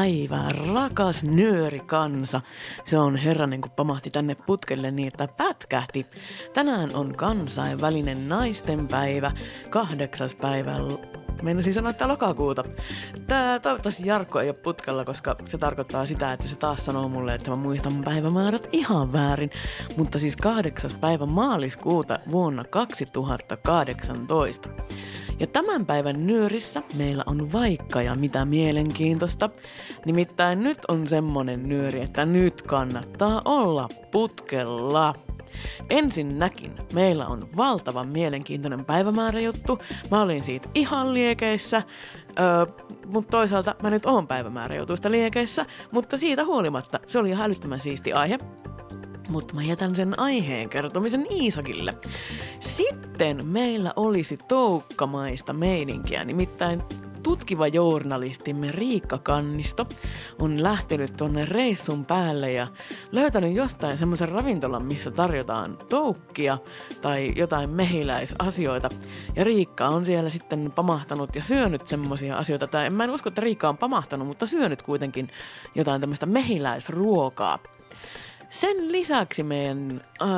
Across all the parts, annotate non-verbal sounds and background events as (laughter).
Päivää, rakas nyörikansa. Se on herranen, kun pamahti tänne putkelle niin, että pätkähti. Tänään on kansainvälinen naistenpäivä, kahdeksas päivä Meinasin sanoa, että lokakuuta. Tää, toivottavasti Jarkko ei ole putkella, koska se tarkoittaa sitä, että se taas sanoo mulle, että mä muistan päivämäärät ihan väärin. Mutta siis kahdeksas päivä maaliskuuta vuonna 2018. Ja tämän päivän nyörissä meillä on vaikka ja mitä mielenkiintoista. Nimittäin nyt on semmonen nyöri, että nyt kannattaa olla putkella. Ensinnäkin meillä on valtavan mielenkiintoinen päivämääräjuttu. Mä olin siitä ihan liekeissä, öö, mutta toisaalta mä nyt oon päivämääräjutuista liekeissä, mutta siitä huolimatta se oli ihan älyttömän siisti aihe mutta mä jätän sen aiheen kertomisen Iisakille. Sitten meillä olisi toukkamaista meininkiä, nimittäin tutkiva journalistimme Riikka Kannisto on lähtenyt tuonne reissun päälle ja löytänyt jostain semmoisen ravintolan, missä tarjotaan toukkia tai jotain mehiläisasioita. Ja Riikka on siellä sitten pamahtanut ja syönyt semmoisia asioita, tai mä en usko, että Riikka on pamahtanut, mutta syönyt kuitenkin jotain tämmöistä mehiläisruokaa. Sen lisäksi meidän, äh,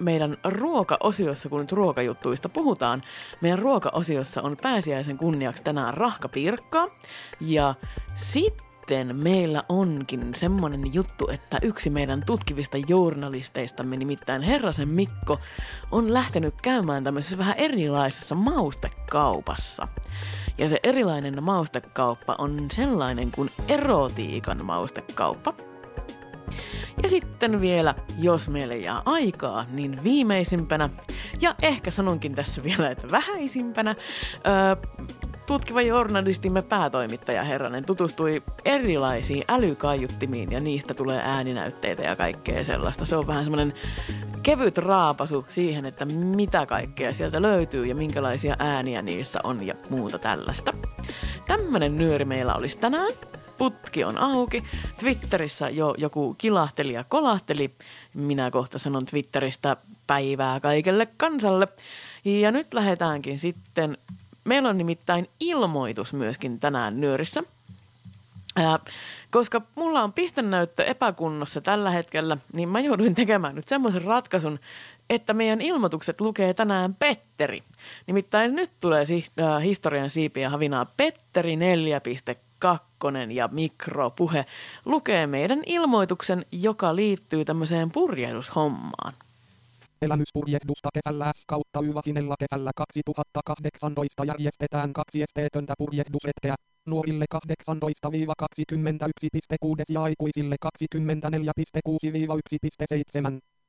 meidän ruokaosiossa, kun nyt ruokajuttuista puhutaan, meidän ruokaosiossa on pääsiäisen kunniaksi tänään rahkapirkkaa. Ja sitten meillä onkin semmonen juttu, että yksi meidän tutkivista journalisteistamme, nimittäin Herrasen Mikko, on lähtenyt käymään tämmöisessä vähän erilaisessa maustekaupassa. Ja se erilainen maustekauppa on sellainen kuin erotiikan maustekauppa. Ja sitten vielä, jos meille jää aikaa, niin viimeisimpänä, ja ehkä sanonkin tässä vielä, että vähäisimpänä, öö, tutkiva journalistimme päätoimittaja Herranen tutustui erilaisiin älykaiuttimiin ja niistä tulee ääninäytteitä ja kaikkea sellaista. Se on vähän semmoinen kevyt raapasu siihen, että mitä kaikkea sieltä löytyy ja minkälaisia ääniä niissä on ja muuta tällaista. Tämmönen nyöri meillä olisi tänään putki on auki. Twitterissä jo joku kilahteli ja kolahteli. Minä kohta sanon Twitteristä päivää kaikelle kansalle. Ja nyt lähdetäänkin sitten. Meillä on nimittäin ilmoitus myöskin tänään nyörissä. Ää, koska mulla on pistennäyttö epäkunnossa tällä hetkellä, niin mä jouduin tekemään nyt semmoisen ratkaisun, että meidän ilmoitukset lukee tänään Petteri. Nimittäin nyt tulee si- äh, historian siipiä havinaa Petteri 4.2 ja mikropuhe lukee meidän ilmoituksen, joka liittyy tämmöiseen purjehdushommaan. Elämyspurjehdusta kesällä S kautta Yvahinella kesällä 2018 järjestetään kaksi esteetöntä purjehdusretkeä. Nuorille 18-21,6 ja aikuisille 24,6-1,7.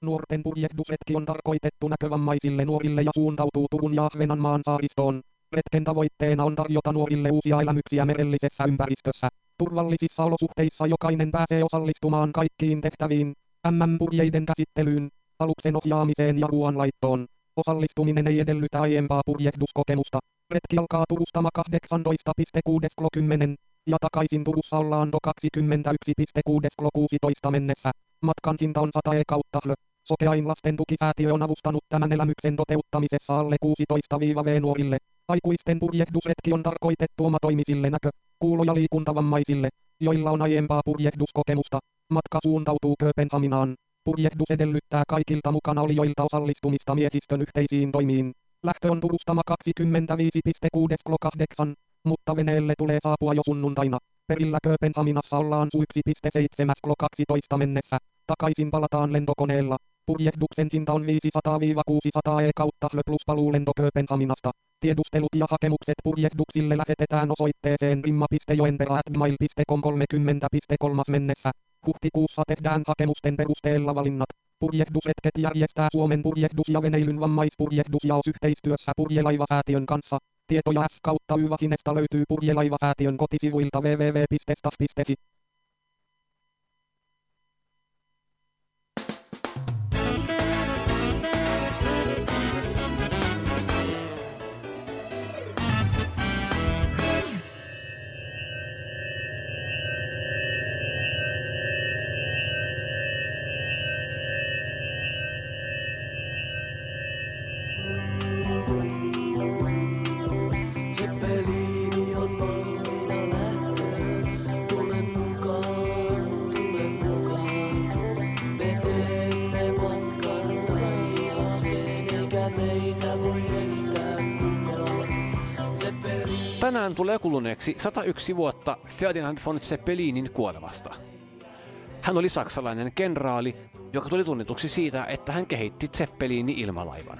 Nuorten purjehdusretki on tarkoitettu näkövammaisille nuorille ja suuntautuu Turun ja Ahvenanmaan saaristoon. Retken tavoitteena on tarjota nuorille uusia elämyksiä merellisessä ympäristössä. Turvallisissa olosuhteissa jokainen pääsee osallistumaan kaikkiin tehtäviin. MM-purjeiden käsittelyyn, aluksen ohjaamiseen ja ruoanlaittoon. Osallistuminen ei edellytä aiempaa purjehduskokemusta. Retki alkaa Turusta 18.6.10 ja takaisin Turussa ollaan 21.6.16 mennessä. Matkan hinta on 100 e kautta hlö. Sokeain lasten tukisäätiö on avustanut tämän elämyksen toteuttamisessa alle 16-V-nuorille. Aikuisten purjehdusretki on tarkoitettu omatoimisille näkö, kuulo- ja liikuntavammaisille, joilla on aiempaa purjehduskokemusta. Matka suuntautuu Kööpenhaminaan. Purjehdus edellyttää kaikilta mukana olijoilta osallistumista miehistön yhteisiin toimiin. Lähtö on Turusta 25.6.8, mutta veneelle tulee saapua jo sunnuntaina. Perillä Kööpenhaminassa ollaan su 1.7.12 mennessä. Takaisin palataan lentokoneella. Purjehduksen hinta on 500-600 e kautta plus paluulento Kööpenhaminasta. Tiedustelut ja hakemukset purjehduksille lähetetään osoitteeseen rimma.joenpera.mail.com 30.3 mennessä. Huhtikuussa tehdään hakemusten perusteella valinnat. Purjehdusretket järjestää Suomen purjehdus- ja veneilyn vammaispurjehdusjaos yhteistyössä purjelaivasäätiön kanssa. Tietoja S kautta löytyy purjelaivasäätiön kotisivuilta www.staff.fi. Tänään tulee kuluneeksi 101 vuotta Ferdinand von Zeppelinin kuolemasta. Hän oli saksalainen kenraali, joka tuli tunnetuksi siitä, että hän kehitti Zeppelini-ilmalaivan.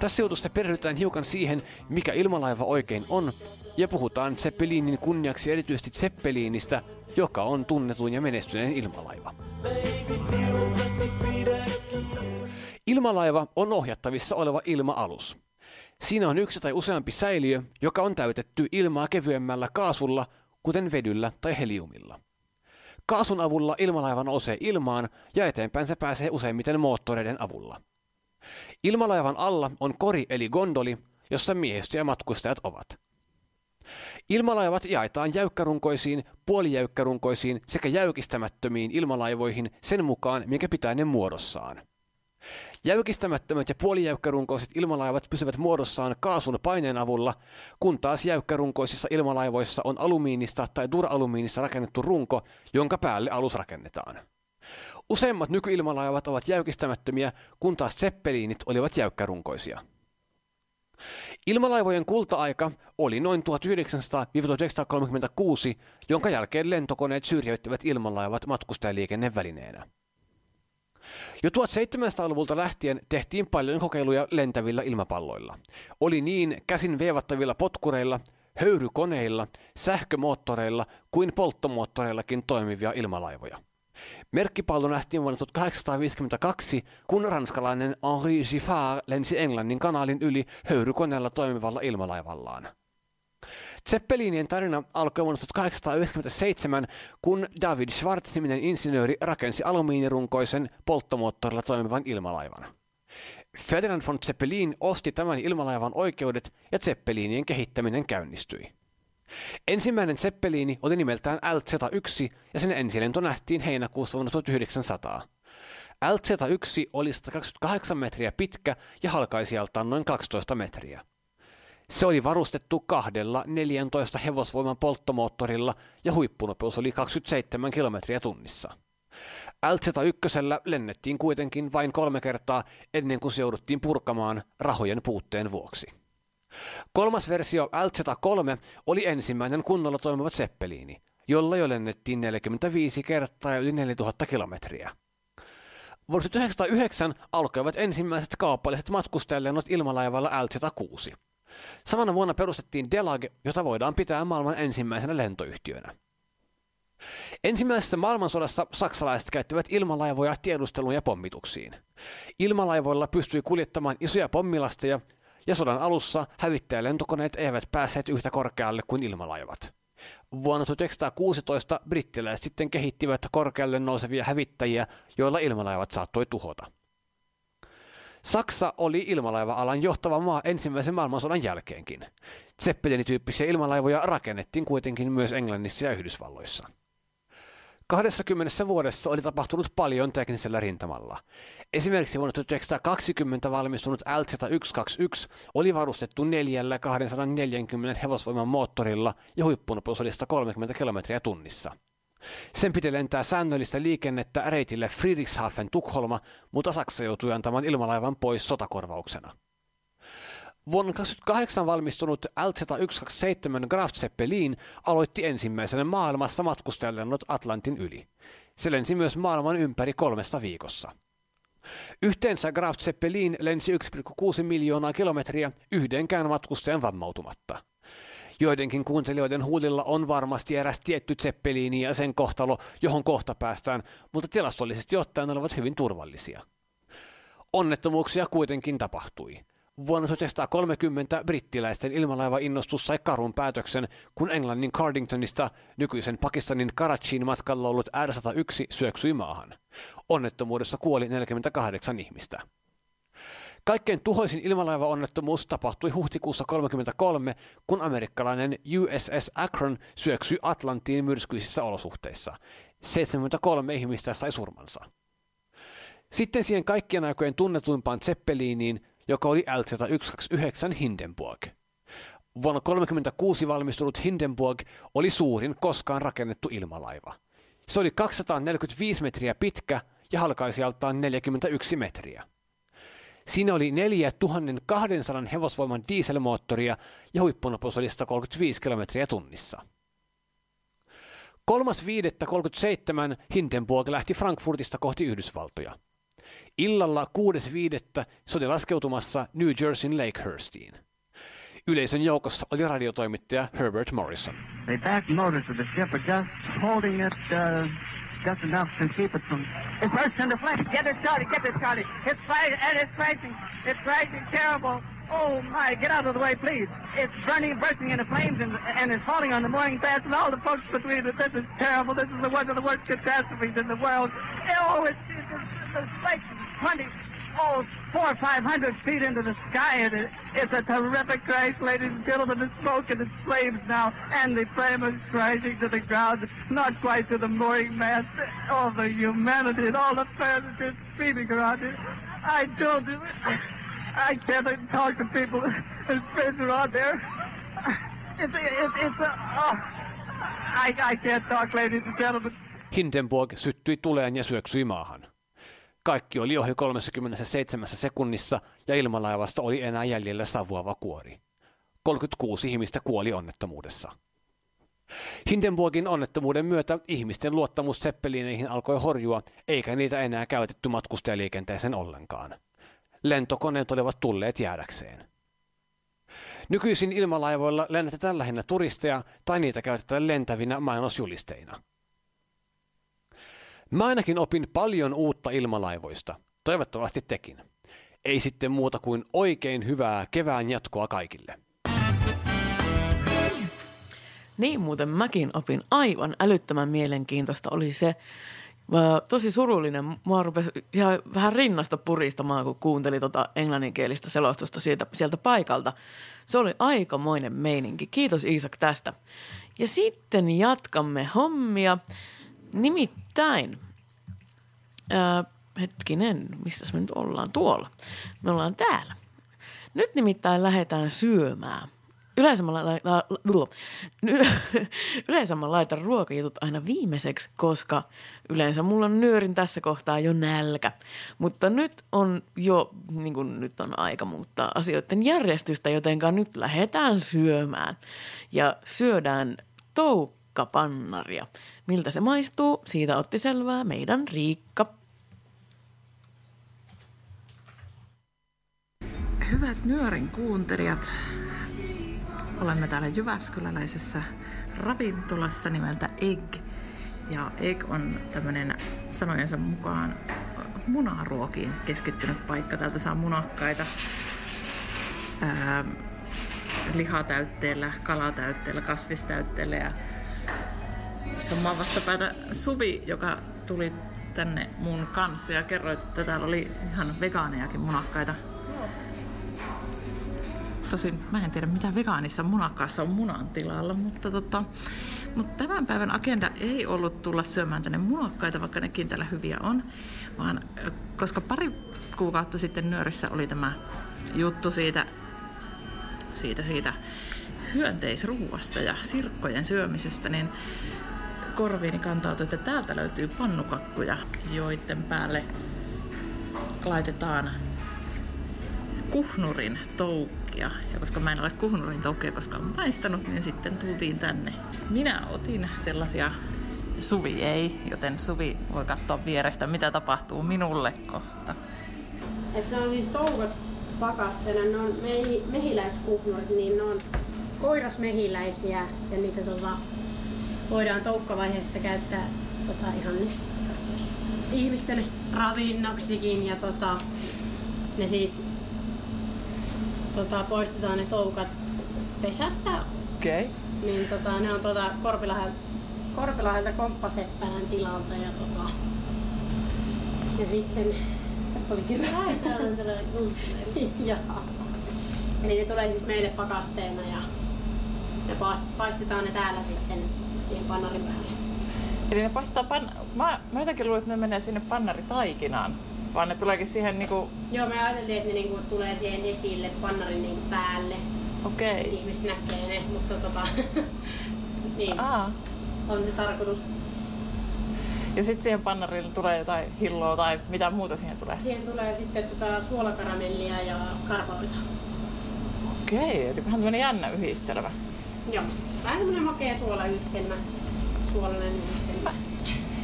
Tässä jutussa perehdytään hiukan siihen, mikä ilmalaiva oikein on, ja puhutaan Zeppelinin kunniaksi erityisesti Zeppelinistä, joka on tunnetuin ja menestyneen ilmalaiva. Ilmalaiva on ohjattavissa oleva ilma-alus. Siinä on yksi tai useampi säiliö, joka on täytetty ilmaa kevyemmällä kaasulla, kuten vedyllä tai heliumilla. Kaasun avulla ilmalaiva nousee ilmaan ja eteenpäin se pääsee useimmiten moottoreiden avulla. Ilmalaivan alla on kori eli gondoli, jossa miehistö ja matkustajat ovat. Ilmalaivat jaetaan jäykkärunkoisiin, puolijäykkärunkoisiin sekä jäykistämättömiin ilmalaivoihin sen mukaan, minkä pitää ne muodossaan. Jäykistämättömät ja puolijäykkärunkoiset ilmalaivat pysyvät muodossaan kaasun paineen avulla, kun taas jäykkärunkoisissa ilmalaivoissa on alumiinista tai duralumiinista rakennettu runko, jonka päälle alus rakennetaan. Useimmat nykyilmalaivat ovat jäykistämättömiä, kun taas zeppelinit olivat jäykkärunkoisia. Ilmalaivojen kulta-aika oli noin 1900-1936, jonka jälkeen lentokoneet syrjäyttivät ilmalaivat matkustajaliikennevälineenä. Jo 1700-luvulta lähtien tehtiin paljon kokeiluja lentävillä ilmapalloilla. Oli niin käsin veivattavilla potkureilla, höyrykoneilla, sähkömoottoreilla kuin polttomoottoreillakin toimivia ilmalaivoja. Merkkipallo nähtiin vuonna 1852, kun ranskalainen Henri Giffard lensi Englannin kanaalin yli höyrykoneella toimivalla ilmalaivallaan. Zeppelinien tarina alkoi vuonna 1897, kun David Schwartz-niminen insinööri rakensi alumiinirunkoisen polttomoottorilla toimivan ilmalaivan. Ferdinand von Zeppelin osti tämän ilmalaivan oikeudet ja Zeppelinien kehittäminen käynnistyi. Ensimmäinen Zeppelini oli nimeltään LZ-1 ja sen ensilento nähtiin heinäkuussa vuonna 1900. LZ-1 oli 128 metriä pitkä ja halkaisijaltaan noin 12 metriä. Se oli varustettu kahdella 14 hevosvoiman polttomoottorilla ja huippunopeus oli 27 kilometriä tunnissa. LZ-1 lennettiin kuitenkin vain kolme kertaa ennen kuin se jouduttiin purkamaan rahojen puutteen vuoksi. Kolmas versio LZ3 oli ensimmäinen kunnolla toimiva Zeppelini, jolla jo lennettiin 45 kertaa ja yli 4000 kilometriä. Vuonna 1909 alkoivat ensimmäiset kaupalliset matkustajalennot ilmalaivalla LZ6. Samana vuonna perustettiin Delag, jota voidaan pitää maailman ensimmäisenä lentoyhtiönä. Ensimmäisessä maailmansodassa saksalaiset käyttivät ilmalaivoja tiedusteluun ja pommituksiin. Ilmalaivoilla pystyi kuljettamaan isoja pommilasteja, ja sodan alussa hävittäjälentokoneet eivät päässeet yhtä korkealle kuin ilmalaivat. Vuonna 1916 brittiläiset sitten kehittivät korkealle nousevia hävittäjiä, joilla ilmalaivat saattoi tuhota. Saksa oli ilmalaiva-alan johtava maa ensimmäisen maailmansodan jälkeenkin. Zeppelin-tyyppisiä ilmalaivoja rakennettiin kuitenkin myös Englannissa ja Yhdysvalloissa. 20 vuodessa oli tapahtunut paljon teknisellä rintamalla. Esimerkiksi vuonna 1920 valmistunut LZ121 oli varustettu neljällä 240 hevosvoiman moottorilla ja huippunopeus oli 130 kilometriä tunnissa. Sen piti lentää säännöllistä liikennettä reitille Friedrichshafen Tukholma, mutta Saksa joutui antamaan ilmalaivan pois sotakorvauksena. Vuonna 2008 valmistunut LZ-127 Graf Zeppelin aloitti ensimmäisenä maailmassa matkustajalennot Atlantin yli. Se lensi myös maailman ympäri kolmessa viikossa. Yhteensä Graf Zeppelin lensi 1,6 miljoonaa kilometriä yhdenkään matkustajan vammautumatta. Joidenkin kuuntelijoiden huulilla on varmasti eräs tietty Zeppelini ja sen kohtalo, johon kohta päästään, mutta tilastollisesti ottaen olivat hyvin turvallisia. Onnettomuuksia kuitenkin tapahtui. Vuonna 1930 brittiläisten ilmalaiva-innostus sai karun päätöksen, kun Englannin Cardingtonista nykyisen Pakistanin Karachiin matkalla ollut R-101 syöksyi maahan. Onnettomuudessa kuoli 48 ihmistä. Kaikkein tuhoisin ilmalaivaonnettomuus tapahtui huhtikuussa 1933, kun amerikkalainen USS Akron syöksyi Atlantiin myrskyisissä olosuhteissa. 73 ihmistä sai surmansa. Sitten siihen kaikkien aikojen tunnetuimpaan Zeppeliniin, joka oli L-129 Hindenburg. Vuonna 1936 valmistunut Hindenburg oli suurin koskaan rakennettu ilmalaiva. Se oli 245 metriä pitkä ja halkaisijaltaan 41 metriä. Siinä oli 4200 hevosvoiman dieselmoottoria ja huippunopeus oli 135 kilometriä tunnissa. 3.5.37 Hindenburg lähti Frankfurtista kohti Yhdysvaltoja. Illalla 6.5. se oli laskeutumassa New Jerseyn Lakehurstiin. Yleisön joukossa oli radiotoimittaja Herbert Morrison. The back motors of the ship just holding it uh, just enough to keep it from. It bursts into flames. Get it started. Get it started. It's flying and it's crashing. It's crashing terrible. Oh my! Get out of the way, please. It's burning, bursting into flames, and, and it's falling on the morning mast and all the folks between it. This is terrible. This is the one of the worst catastrophes in the world. Oh, it's, it's, it's the spike twenty, oh, four or five hundred feet into the sky, and it, it's a terrific crash, ladies and gentlemen. The smoke and the flames now, and the flame is crashing to the ground, not quite to the mooring mast. All the humanity and all the passengers screaming around it. I you, I can't talk to people. There's friends around there. It's, it's, it's a, oh, I, I can't talk, ladies and gentlemen. Hindenburg syttyi tuleen ja syöksyi maahan. Kaikki oli ohi 37 sekunnissa ja ilmalaivasta oli enää jäljellä savuava kuori. 36 ihmistä kuoli onnettomuudessa. Hindenburgin onnettomuuden myötä ihmisten luottamus seppelineihin alkoi horjua, eikä niitä enää käytetty matkustajaliikenteeseen ollenkaan. Lentokoneet olivat tulleet jäädäkseen. Nykyisin ilmalaivoilla lennätetään lähinnä turisteja tai niitä käytetään lentävinä mainosjulisteina. Mä ainakin opin paljon uutta ilmalaivoista. Toivottavasti tekin. Ei sitten muuta kuin oikein hyvää kevään jatkoa kaikille. Niin muuten mäkin opin aivan älyttömän mielenkiintoista oli se, tosi surullinen. Mua rupesi ihan vähän rinnasta puristamaan, kun kuuntelin tota englanninkielistä selostusta sieltä, sieltä paikalta. Se oli aikamoinen meininki. Kiitos Iisak tästä. Ja sitten jatkamme hommia. Nimittäin, ää, hetkinen, missä me nyt ollaan? Tuolla. Me ollaan täällä. Nyt nimittäin lähdetään syömään. Yleensä mä, laitan, (laughs) yleensä mä laitan ruokajutut aina viimeiseksi, koska yleensä mulla on nyörin tässä kohtaa jo nälkä. Mutta nyt on jo, niin kuin nyt on aika muuttaa asioiden järjestystä, jotenka nyt lähdetään syömään. Ja syödään toukkapannaria. Miltä se maistuu, siitä otti selvää meidän Riikka. Hyvät Nyörin kuuntelijat, olemme täällä Jyväskyläläisessä ravintolassa nimeltä Egg. Ja Egg on tämmöinen sanojensa mukaan munaruokiin keskittynyt paikka. Täältä saa munakkaita ää, lihatäytteellä, kalatäytteellä, kasvistäytteellä. Ja tässä on maan vastapäätä Suvi, joka tuli tänne mun kanssa ja kerroit, että täällä oli ihan vegaanejakin munakkaita. Tosin mä en tiedä, mitä vegaanissa munakkaassa on munan tilalla, mutta, tota, mutta tämän päivän agenda ei ollut tulla syömään tänne munakkaita, vaikka nekin täällä hyviä on, vaan koska pari kuukautta sitten Nyörissä oli tämä juttu siitä, siitä, siitä hyönteisruuasta ja sirkkojen syömisestä, niin korviini kantautui, että täältä löytyy pannukakkuja, joiden päälle laitetaan kuhnurin toukkia. Ja koska mä en ole kuhnurin toukkia koskaan maistanut, niin sitten tultiin tänne. Minä otin sellaisia, Suvi ei, joten Suvi voi katsoa vierestä, mitä tapahtuu minulle kohta. Että on siis toukat pakasteena, ne on mehi, mehiläiskuhnurit, niin ne on koirasmehiläisiä ja niitä tota, voidaan toukkavaiheessa käyttää tota, ihan ihmisten ravinnoksikin ja tota, ne siis tota, poistetaan ne toukat pesästä, Okei. Okay. niin tota, ne on Korpilahdelta, Korpilahdelta Komppaseppälän tilalta ja tota, ja sitten tästä oli kirja. (laughs) Jaa. Eli ne tulee siis meille pakasteena ja me paast- paistetaan ne täällä sitten siihen pannarin päälle. Eli ne paistaa pan... Mä, mä jotenkin luulen, että ne menee sinne pannaritaikinaan. Vaan ne tuleekin siihen niinku... Joo, me ajateltiin, että ne niinku tulee siihen esille pannarin niinku päälle. Okei. Okay. Ihmiset näkee ne, mutta tota, (laughs) niin, Aa. on se tarkoitus. Ja sitten siihen pannarille tulee jotain hilloa tai mitä muuta siihen tulee. Siihen tulee sitten tota suolakaramellia ja karpaloita. Okei, eli vähän tämmönen jännä yhdistelmä. Joo, vähän semmonen makea suolayhdistelmä, suolainen yhdistelmä.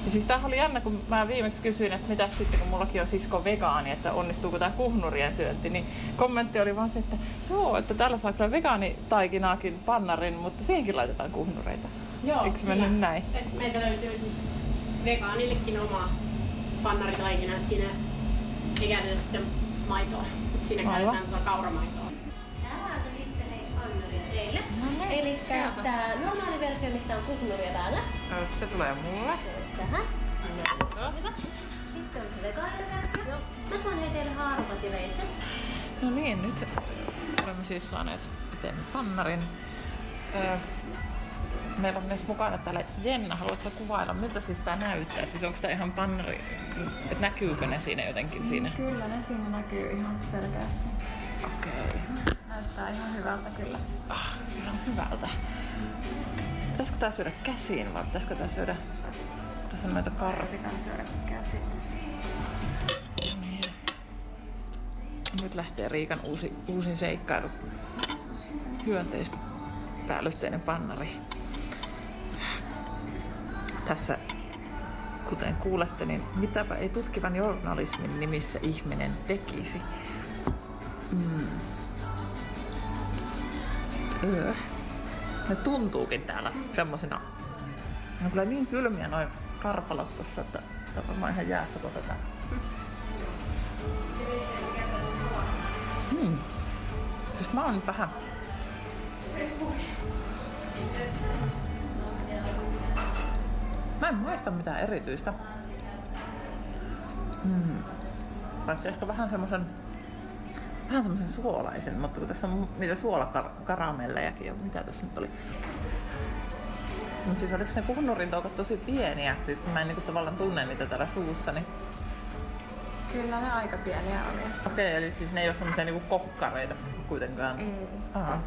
Ja siis tämähän oli jännä, kun mä viimeksi kysyin, että mitä sitten, kun mullakin on sisko vegaani, että onnistuuko tämä kuhnurien syönti, niin kommentti oli vaan se, että joo, että täällä saa kyllä vegaanitaikinaakin pannarin, mutta siihenkin laitetaan kuhnureita. Joo, Eikö näin? Et meiltä löytyy siis vegaanillekin oma pannaritaikina, että siinä ei käytetä sitten maitoa, mutta siinä Aivan. käytetään tuota kauramaitoa. Teille. No niin, Eli tämä normaali versio, missä on kuhnuria päällä. Se tulee mulle. Se olisi tähän. Hyvä. Sitten on se vegaaniversio. Mä tuon hei teille haarukat ja veitset. No niin, nyt olemme siis saaneet eteen pannarin. Öö, meillä on myös mukana täällä Jenna. Haluatko kuvailla, miltä siis tää näyttää? Siis onko tää ihan pannari, että näkyykö ne siinä jotenkin siinä? Kyllä ne siinä näkyy ihan selkeästi. Okei. Näyttää ihan hyvältä kyllä. Ah, ihan hyvältä. Pitäisikö tää syödä käsiin vai pitäisikö tää syödä... Tässä on näitä karvia. Pitää syödä käsin. Niin. Nyt lähtee Riikan uusi, uusin seikkailu. Hyönteispäällysteinen pannari. Tässä, kuten kuulette, niin mitäpä ei tutkivan journalismin nimissä ihminen tekisi. Mm. Öö. Ne tuntuukin täällä semmosina. Ne on kyllä niin kylmiä noin karpalot tossa, että on varmaan ihan jäässä kun tätä Hmm. Siis mä oon nyt vähän... Mä en muista mitään erityistä. Hmm. Paitsi ehkä vähän semmosen vähän semmosen suolaisen, mutta kun tässä on niitä suolakaramellejakin ja mitä tässä nyt oli. Mutta siis oliko ne kuhnurin toukat tosi pieniä, siis kun mä en niinku tavallaan tunne niitä täällä suussa, niin Kyllä ne aika pieniä oli. Okei, eli siis ne ei ole semmoisia niinku kokkareita kuitenkaan. Ei. Aha.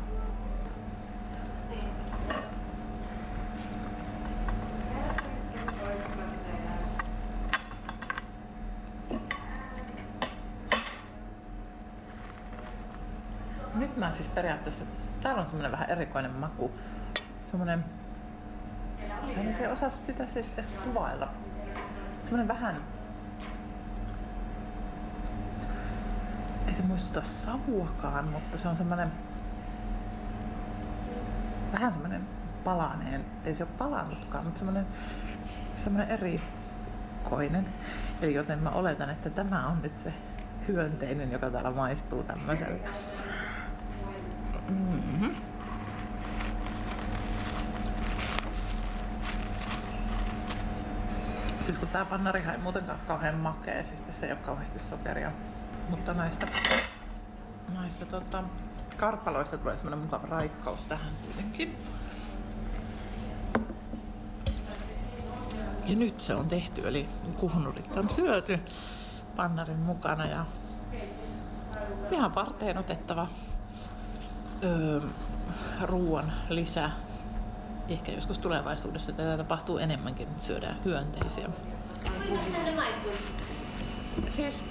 Nyt mä periaatteessa, täällä on semmoinen vähän erikoinen maku. Semmoinen, en oikein osaa sitä siis edes kuvailla. Semmoinen vähän ei se muistuta savuakaan, mutta se on semmoinen vähän semmoinen palaneen, ei se ole palannutkaan, mutta semmoinen, semmoinen erikoinen. Eli joten mä oletan, että tämä on nyt se hyönteinen, joka täällä maistuu tämmöisellä. Siis kun tää pannarihan ei muutenkaan kauhean makea, siis tässä ei ole kauheasti sokeria. Mutta näistä, näistä tota, karpaloista tulee semmoinen mukava raikkaus tähän kuitenkin. Ja nyt se on tehty, eli kuhnurit on syöty pannarin mukana ja ihan parteen otettava öö, ruoan lisä. Ehkä joskus tulevaisuudessa tätä tapahtuu enemmänkin, että syödään hyönteisiä. Kuinka tänne maistuu? Siis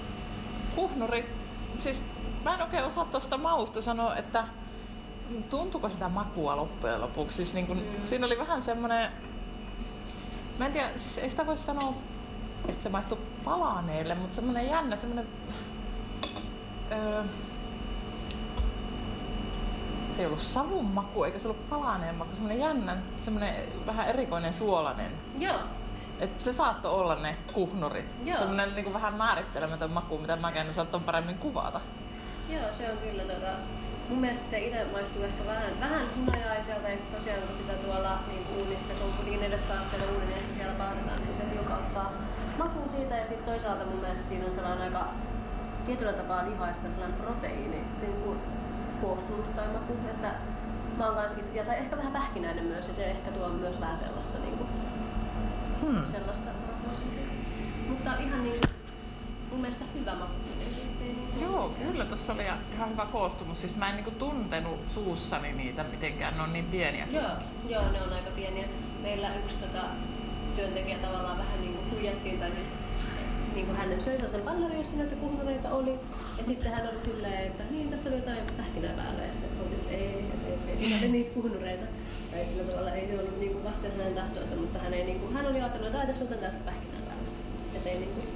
kuhnuri, siis mä en oikein osaa tuosta mausta sanoa, että tuntuuko sitä makua loppujen lopuksi. Siis niin kun, siinä oli vähän semmoinen, mä en tiedä, siis ei sitä voi sanoa, että se maistuu palaneelle, mutta semmoinen jännä, semmoinen, öö, se ei ollut savun maku, eikä se ollut palaneen maku, semmoinen jännä, semmoinen vähän erikoinen suolainen. Joo. Et se saattoi olla ne kuhnurit. Joo. Semmoinen niin vähän määrittelemätön maku, mitä mä en osaa ton paremmin kuvata. Joo, se on kyllä tota... mun mielestä se itse maistuu ehkä vähän, vähän hunajaiselta ja sit tosiaan kun sitä tuolla niin uunissa, se on kuitenkin 400 asteella uunin ja siellä pahdetaan, niin se hiukan ottaa makuun siitä ja sitten toisaalta mun mielestä siinä on sellainen aika tietyllä tapaa lihaista sellainen proteiini niin kuin koostumus tai maku, että mä oon kans, ja tai ehkä vähän pähkinäinen myös ja se ehkä tuo myös vähän sellaista niin kuin, Hmm. sellaista mutta ihan niin mun mielestä hyvä maku. Joo, kyllä tuossa oli ihan hyvä koostumus. Siis mä en niinku tuntenut suussani niitä mitenkään, ne on niin pieniä. Joo, joo, ne on aika pieniä. Meillä yksi tota, työntekijä tavallaan vähän niin kuin huijattiin, tai siis niin kuin hän söi sen pallari, jossa näitä kuhmureita oli. Ja sitten hän oli silleen, että niin, tässä oli jotain pähkinää päällä. Ja sitten oltiin, että ei, ei, ei, ei, siinä oli niitä kuhnureita. Tai sillä tavalla ei se ollut niin kuin vasten hänen tahtoansa, mutta hän, ei, niin kuin, hän oli ajatellut, että tässä otetaan tästä pähkinää päällä. Että ei niin kuin,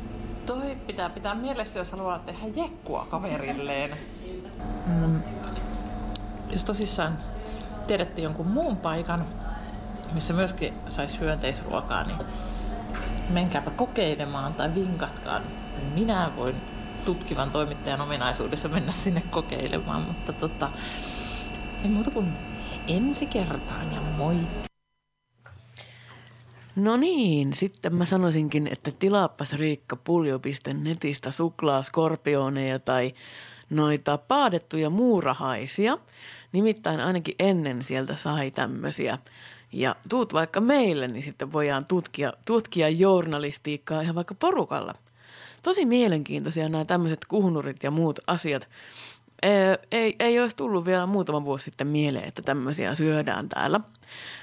Toi pitää pitää mielessä, jos haluaa tehdä jekkua kaverilleen. (laughs) Mm. Jos tosissaan tiedätte jonkun muun paikan, missä myöskin saisi hyönteisruokaa, niin menkääpä kokeilemaan tai vinkatkaan. Minä voin tutkivan toimittajan ominaisuudessa mennä sinne kokeilemaan, mutta tota, ei muuta kuin ensi kertaan ja moi! No niin, sitten mä sanoisinkin, että tilaappas riikkapuljo.netistä suklaaskorpioneja tai noita paadettuja muurahaisia. Nimittäin ainakin ennen sieltä sai tämmöisiä. Ja tuut vaikka meille, niin sitten voidaan tutkia, tutkia journalistiikkaa ihan vaikka porukalla. Tosi mielenkiintoisia nämä tämmöiset kuhnurit ja muut asiat. Ei, ei olisi tullut vielä muutama vuosi sitten mieleen, että tämmöisiä syödään täällä.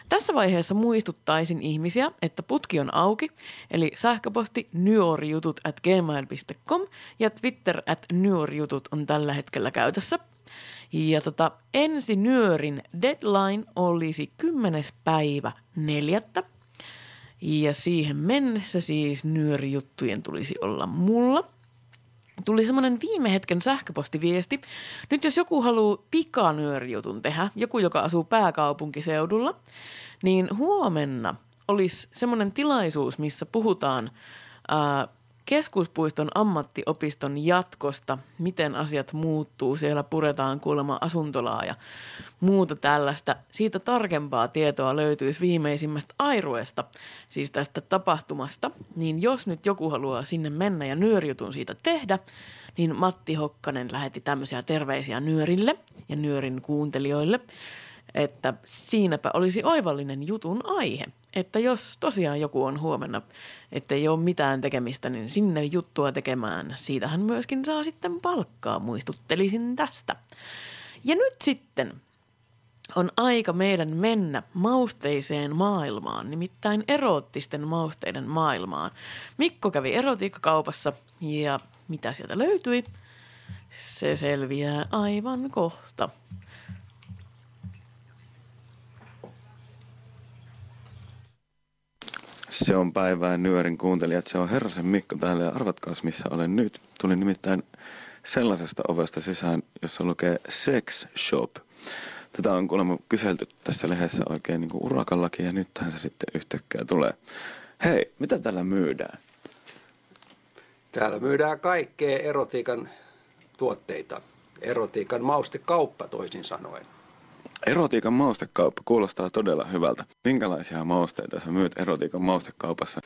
Tässä vaiheessa muistuttaisin ihmisiä, että putki on auki, eli sähköposti nyorjutut at gmail.com ja Twitter at nyorjutut on tällä hetkellä käytössä. Ja tota, ensi nyörin deadline olisi 10. päivä neljättä. Ja siihen mennessä siis nyörijuttujen tulisi olla mulla – tuli semmoinen viime hetken sähköpostiviesti. Nyt jos joku haluaa pikanyörijutun tehdä, joku joka asuu pääkaupunkiseudulla, niin huomenna olisi semmoinen tilaisuus, missä puhutaan ää, keskuspuiston ammattiopiston jatkosta, miten asiat muuttuu, siellä puretaan kuulemma asuntolaa ja muuta tällaista. Siitä tarkempaa tietoa löytyisi viimeisimmästä airuesta, siis tästä tapahtumasta. Niin jos nyt joku haluaa sinne mennä ja nyörijutun siitä tehdä, niin Matti Hokkanen lähetti tämmöisiä terveisiä nyörille ja nyörin kuuntelijoille, että siinäpä olisi oivallinen jutun aihe. Että jos tosiaan joku on huomenna, että ei ole mitään tekemistä, niin sinne juttua tekemään. Siitähän myöskin saa sitten palkkaa, muistuttelisin tästä. Ja nyt sitten on aika meidän mennä mausteiseen maailmaan, nimittäin eroottisten mausteiden maailmaan. Mikko kävi erotiikkakaupassa ja mitä sieltä löytyi? Se selviää aivan kohta. Se on päivää nyörin kuuntelijat. Se on Herrasen Mikko täällä ja arvatkaas missä olen nyt. Tulin nimittäin sellaisesta ovesta sisään, jossa lukee Sex Shop. Tätä on kuulemma kyselty tässä lehdessä oikein niin kuin urakallakin ja nythän se sitten yhtäkkiä tulee. Hei, mitä täällä myydään? Täällä myydään kaikkea erotiikan tuotteita. Erotiikan maustekauppa toisin sanoen. Erotiikan maustekauppa kuulostaa todella hyvältä. Minkälaisia mausteita sä myyt erotiikan maustekaupassa?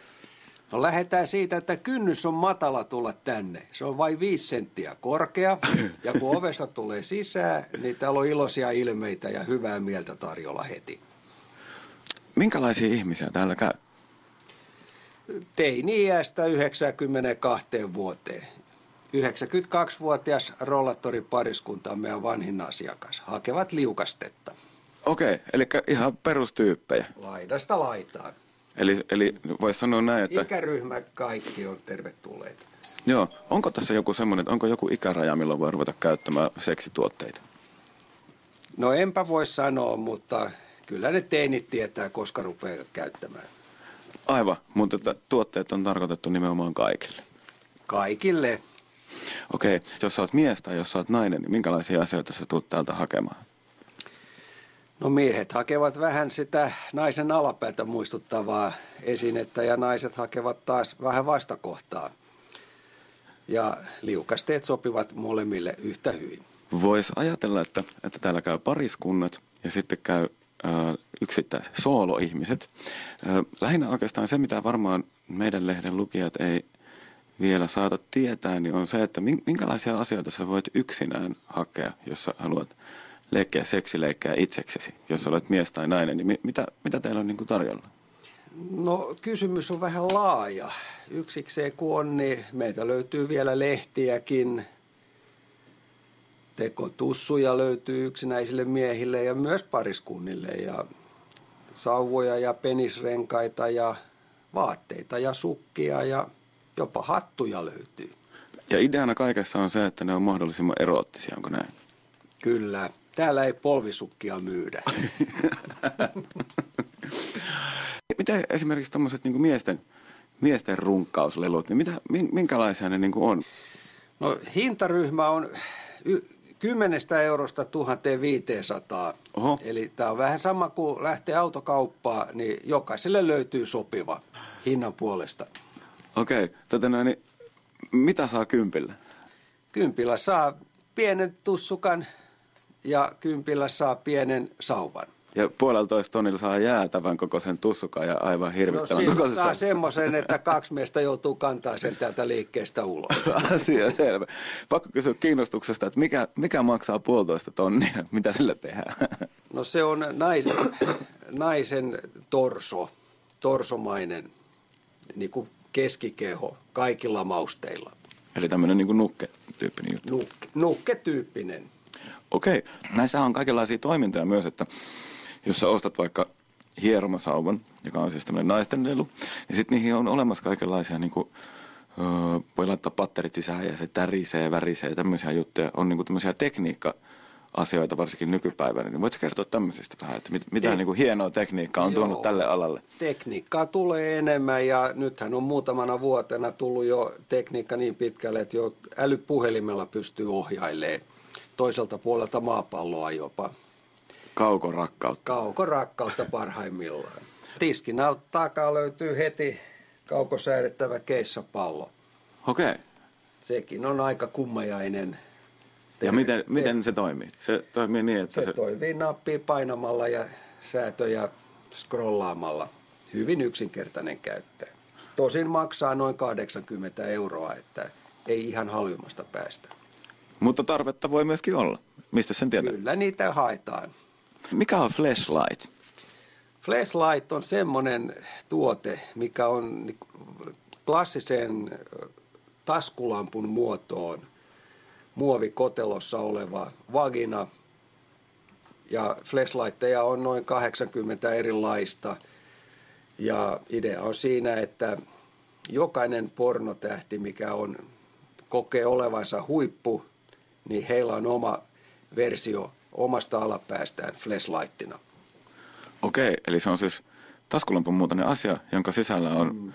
No lähdetään siitä, että kynnys on matala tulla tänne. Se on vain viisi senttiä korkea. Ja kun ovesta tulee sisään, niin täällä on iloisia ilmeitä ja hyvää mieltä tarjolla heti. Minkälaisia ihmisiä täällä käy? Teini-iästä 92 vuoteen. 92-vuotias rollatoripariskunta on meidän vanhin asiakas. Hakevat liukastetta. Okei, eli ihan perustyyppejä. Laidasta laitaan. Eli, eli voisi sanoa näin, että... Ikäryhmä kaikki on tervetulleita. Joo, onko tässä joku semmoinen, onko joku ikäraja, milloin voi ruveta käyttämään seksituotteita? No enpä voi sanoa, mutta kyllä ne teinit tietää, koska rupeaa käyttämään. Aivan, mutta tuotteet on tarkoitettu nimenomaan kaikille. Kaikille. Okei, jos sä oot mies tai jos sä oot nainen, niin minkälaisia asioita sä tuut täältä hakemaan? No miehet hakevat vähän sitä naisen alapäätä muistuttavaa esinettä ja naiset hakevat taas vähän vastakohtaa. Ja liukasteet sopivat molemmille yhtä hyvin. Voisi ajatella, että, että täällä käy pariskunnat ja sitten käy äh, yksittäiset sooloihmiset. Äh, lähinnä oikeastaan se, mitä varmaan meidän lehden lukijat ei vielä saata tietää, niin on se, että minkälaisia asioita sä voit yksinään hakea, jos sä haluat leikkiä seksileikkejä itseksesi, jos olet mies tai nainen, niin mitä, mitä teillä on niin tarjolla? No kysymys on vähän laaja. Yksikseen kun on, niin meitä löytyy vielä lehtiäkin. Tekotussuja löytyy yksinäisille miehille ja myös pariskunnille ja sauvoja ja penisrenkaita ja vaatteita ja sukkia ja jopa hattuja löytyy. Ja ideana kaikessa on se, että ne on mahdollisimman eroottisia, onko näin? Kyllä. Täällä ei polvisukkia myydä. (laughs) Mitä esimerkiksi tämmöiset niin miesten, miesten runkkauslelut, niin mitä, minkälaisia ne niin on? No hintaryhmä on y- 10 eurosta 1500. Oho. Eli tämä on vähän sama kuin lähtee autokauppaan, niin jokaiselle löytyy sopiva hinnan puolesta. Okei, okay. tota niin, mitä saa kympillä? Kympillä saa pienen tussukan ja kympillä saa pienen sauvan. Ja puoleltoista tonnilla saa jäätävän kokoisen tussukan ja aivan hirvittävän no, kokoisen saa semmoisen, että kaksi miestä joutuu kantaa sen täältä liikkeestä ulos. (laughs) Asia selvä. Pakko kysyä kiinnostuksesta, että mikä, mikä maksaa puolitoista tonnia? (laughs) Mitä sillä tehdään? No se on naisen, naisen torso, torsomainen, niin kuin keskikeho kaikilla mausteilla. Eli tämmöinen niin nukke-tyyppinen juttu? Nukke, nukke-tyyppinen. Okei. Näissä on kaikenlaisia toimintoja myös, että jos sä ostat vaikka hieromasauvan, joka on siis tämmöinen naisten lelu, niin sitten niihin on olemassa kaikenlaisia niin kuin, öö, voi laittaa patterit sisään ja se tärisee, värisee, tämmöisiä juttuja. On niin kuin tämmöisiä tekniikka asioita varsinkin nykypäivänä, niin voitko kertoa tämmöisestä vähän, että mit, mitä niin kuin hienoa tekniikkaa on Joo, tuonut tälle alalle? Tekniikkaa tulee enemmän ja nythän on muutamana vuotena tullut jo tekniikka niin pitkälle, että jo älypuhelimella pystyy ohjailemaan toiselta puolelta maapalloa jopa. Kaukorakkautta. Kaukorakkautta parhaimmillaan. Tiskin takaa löytyy heti kaukosäädettävä keissapallo. Okei. Okay. Sekin on aika kummajainen. Ja miten, miten se toimii? Se toimii niin, että se... Se toimii nappia painamalla ja säätöjä scrollaamalla. Hyvin yksinkertainen käyttö. Tosin maksaa noin 80 euroa, että ei ihan halvimmasta päästä. Mutta tarvetta voi myöskin olla. Mistä sen tietää? Kyllä niitä haetaan. Mikä on flashlight? Flashlight on semmoinen tuote, mikä on klassisen taskulampun muotoon muovikotelossa oleva vagina. Ja flashlightteja on noin 80 erilaista. Ja idea on siinä, että jokainen pornotähti, mikä on, kokee olevansa huippu, niin heillä on oma versio omasta alapäästään flashlightina. Okei, eli se on siis taskulampun muotoinen asia, jonka sisällä on mm.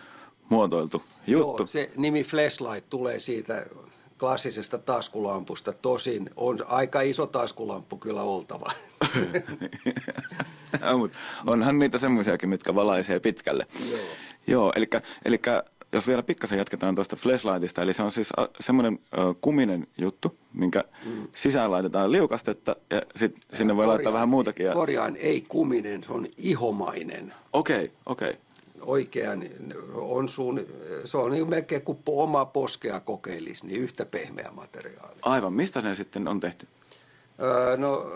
muotoiltu juttu. Joo, se nimi flashlight tulee siitä klassisesta taskulampusta. Tosin on aika iso taskulamppu kyllä oltava. (laughs) ja, mutta onhan niitä semmoisiakin, mitkä valaisee pitkälle. Joo. Joo, eli jos vielä pikkasen jatketaan tuosta flashlightista, eli se on siis semmoinen kuminen juttu, minkä mm. sisään laitetaan liukastetta ja sit sinne voi korjaan, laittaa vähän muutakin. Ja... Korjaan, ei kuminen, se on ihomainen. Okei, okay, okei. Okay. Oikean, on suun, se on niin melkein kuin oma poskea kokeilisi, niin yhtä pehmeä materiaali. Aivan, mistä ne sitten on tehty? Öö, no,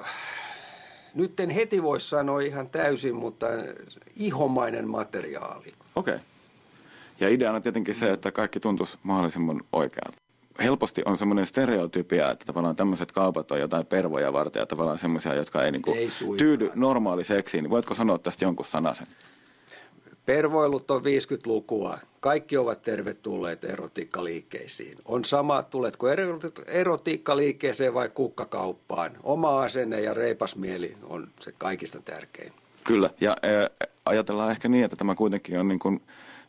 nyt en heti voi sanoa ihan täysin, mutta ihomainen materiaali. Okei. Okay. Ja ideana tietenkin se, että kaikki tuntuisi mahdollisimman oikealta. Helposti on semmoinen stereotypia, että tavallaan tämmöiset kaupat on jotain pervoja varten ja tavallaan semmoisia, jotka ei, niinku ei tyydy normaali seksiin. Niin voitko sanoa tästä jonkun sanasen? Pervoilut on 50-lukua. Kaikki ovat tervetulleet erotiikkaliikkeisiin. On sama, tuletko erotiikkaliikkeeseen vai kukkakauppaan. Oma asenne ja reipas mieli on se kaikista tärkein. Kyllä, ja äh, ajatellaan ehkä niin, että tämä kuitenkin on niin kuin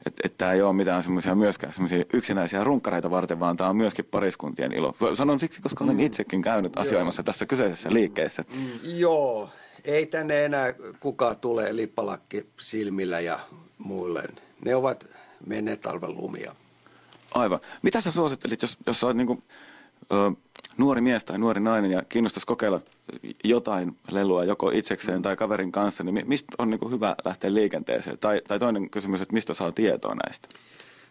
että et tämä ei ole mitään semmoisia myöskään semmoisia yksinäisiä runkkareita varten, vaan tämä on myöskin pariskuntien ilo. Sanon siksi, koska olen mm. itsekin käynyt asioimassa Joo. tässä kyseisessä liikkeessä. Mm. Joo, ei tänne enää kukaan tule lippalakki silmillä ja muille. Ne ovat menneet talven lumia. Aivan. Mitä sä suosittelit, jos, jos sä oot niin ö, nuori mies tai nuori nainen ja kiinnostaisi kokeilla jotain lelua joko itsekseen tai kaverin kanssa, niin mi- mistä on niin kuin hyvä lähteä liikenteeseen? Tai, tai toinen kysymys, että mistä saa tietoa näistä?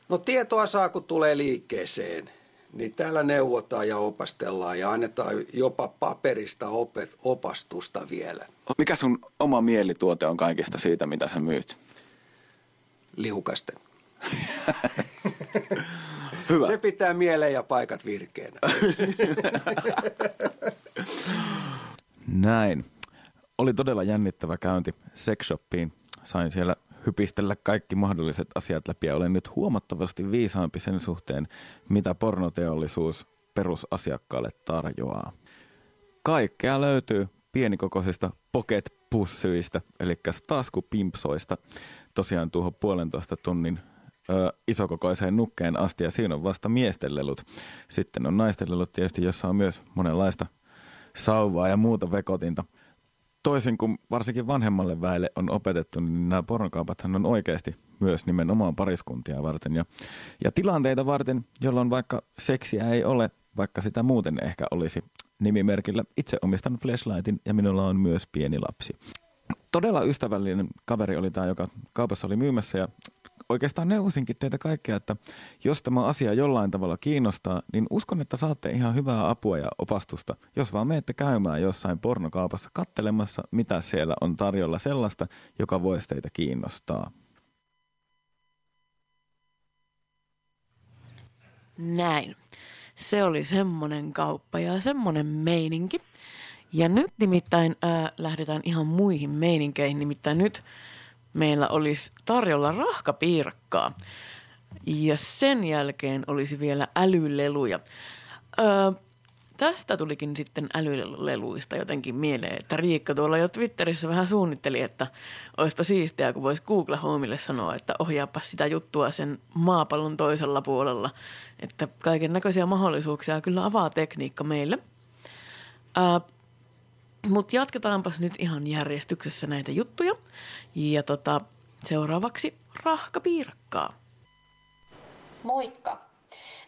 No tietoa saa, kun tulee liikkeeseen. Niin täällä neuvotaan ja opastellaan ja annetaan jopa paperista opet, opastusta vielä. Mikä sun oma mielituote on kaikista siitä, mitä sä myyt? Liukasten. (laughs) Hyvä. Se pitää mieleen ja paikat virkeänä. (laughs) Näin. Oli todella jännittävä käynti sexshoppiin. Sain siellä hypistellä kaikki mahdolliset asiat läpi ja olen nyt huomattavasti viisaampi sen suhteen, mitä pornoteollisuus perusasiakkaalle tarjoaa. Kaikkea löytyy pienikokoisista pocket-pussyistä, eli taskupimpsoista, tosiaan tuohon puolentoista tunnin ö, isokokoiseen nukkeen asti, ja siinä on vasta miesten lelut. Sitten on naisten lelut tietysti, jossa on myös monenlaista sauvaa ja muuta vekotinta. Toisin kuin varsinkin vanhemmalle väelle on opetettu, niin nämä pornokaupathan on oikeasti myös nimenomaan pariskuntia varten ja, ja tilanteita varten, jolloin vaikka seksiä ei ole, vaikka sitä muuten ehkä olisi nimimerkillä. Itse omistan flashlightin ja minulla on myös pieni lapsi. Todella ystävällinen kaveri oli tämä, joka kaupassa oli myymässä ja oikeastaan neuvosinkin teitä kaikkea, että jos tämä asia jollain tavalla kiinnostaa, niin uskon, että saatte ihan hyvää apua ja opastusta, jos vaan menette käymään jossain pornokaupassa kattelemassa, mitä siellä on tarjolla sellaista, joka voisi teitä kiinnostaa. Näin. Se oli semmonen kauppa ja semmonen meininki. Ja nyt nimittäin ää, lähdetään ihan muihin meininkeihin. Nimittäin nyt meillä olisi tarjolla rahkapiirakkaa. Ja sen jälkeen olisi vielä älyleluja. Öö, tästä tulikin sitten älyleluista jotenkin mieleen, että Riikka tuolla jo Twitterissä vähän suunnitteli, että olisipa siistiä, kun voisi Google Homeille sanoa, että ohjaapa sitä juttua sen maapallon toisella puolella. Että kaiken näköisiä mahdollisuuksia kyllä avaa tekniikka meille. Mutta jatketaanpas nyt ihan järjestyksessä näitä juttuja. Ja tota, seuraavaksi rahkapiirakkaa. Moikka!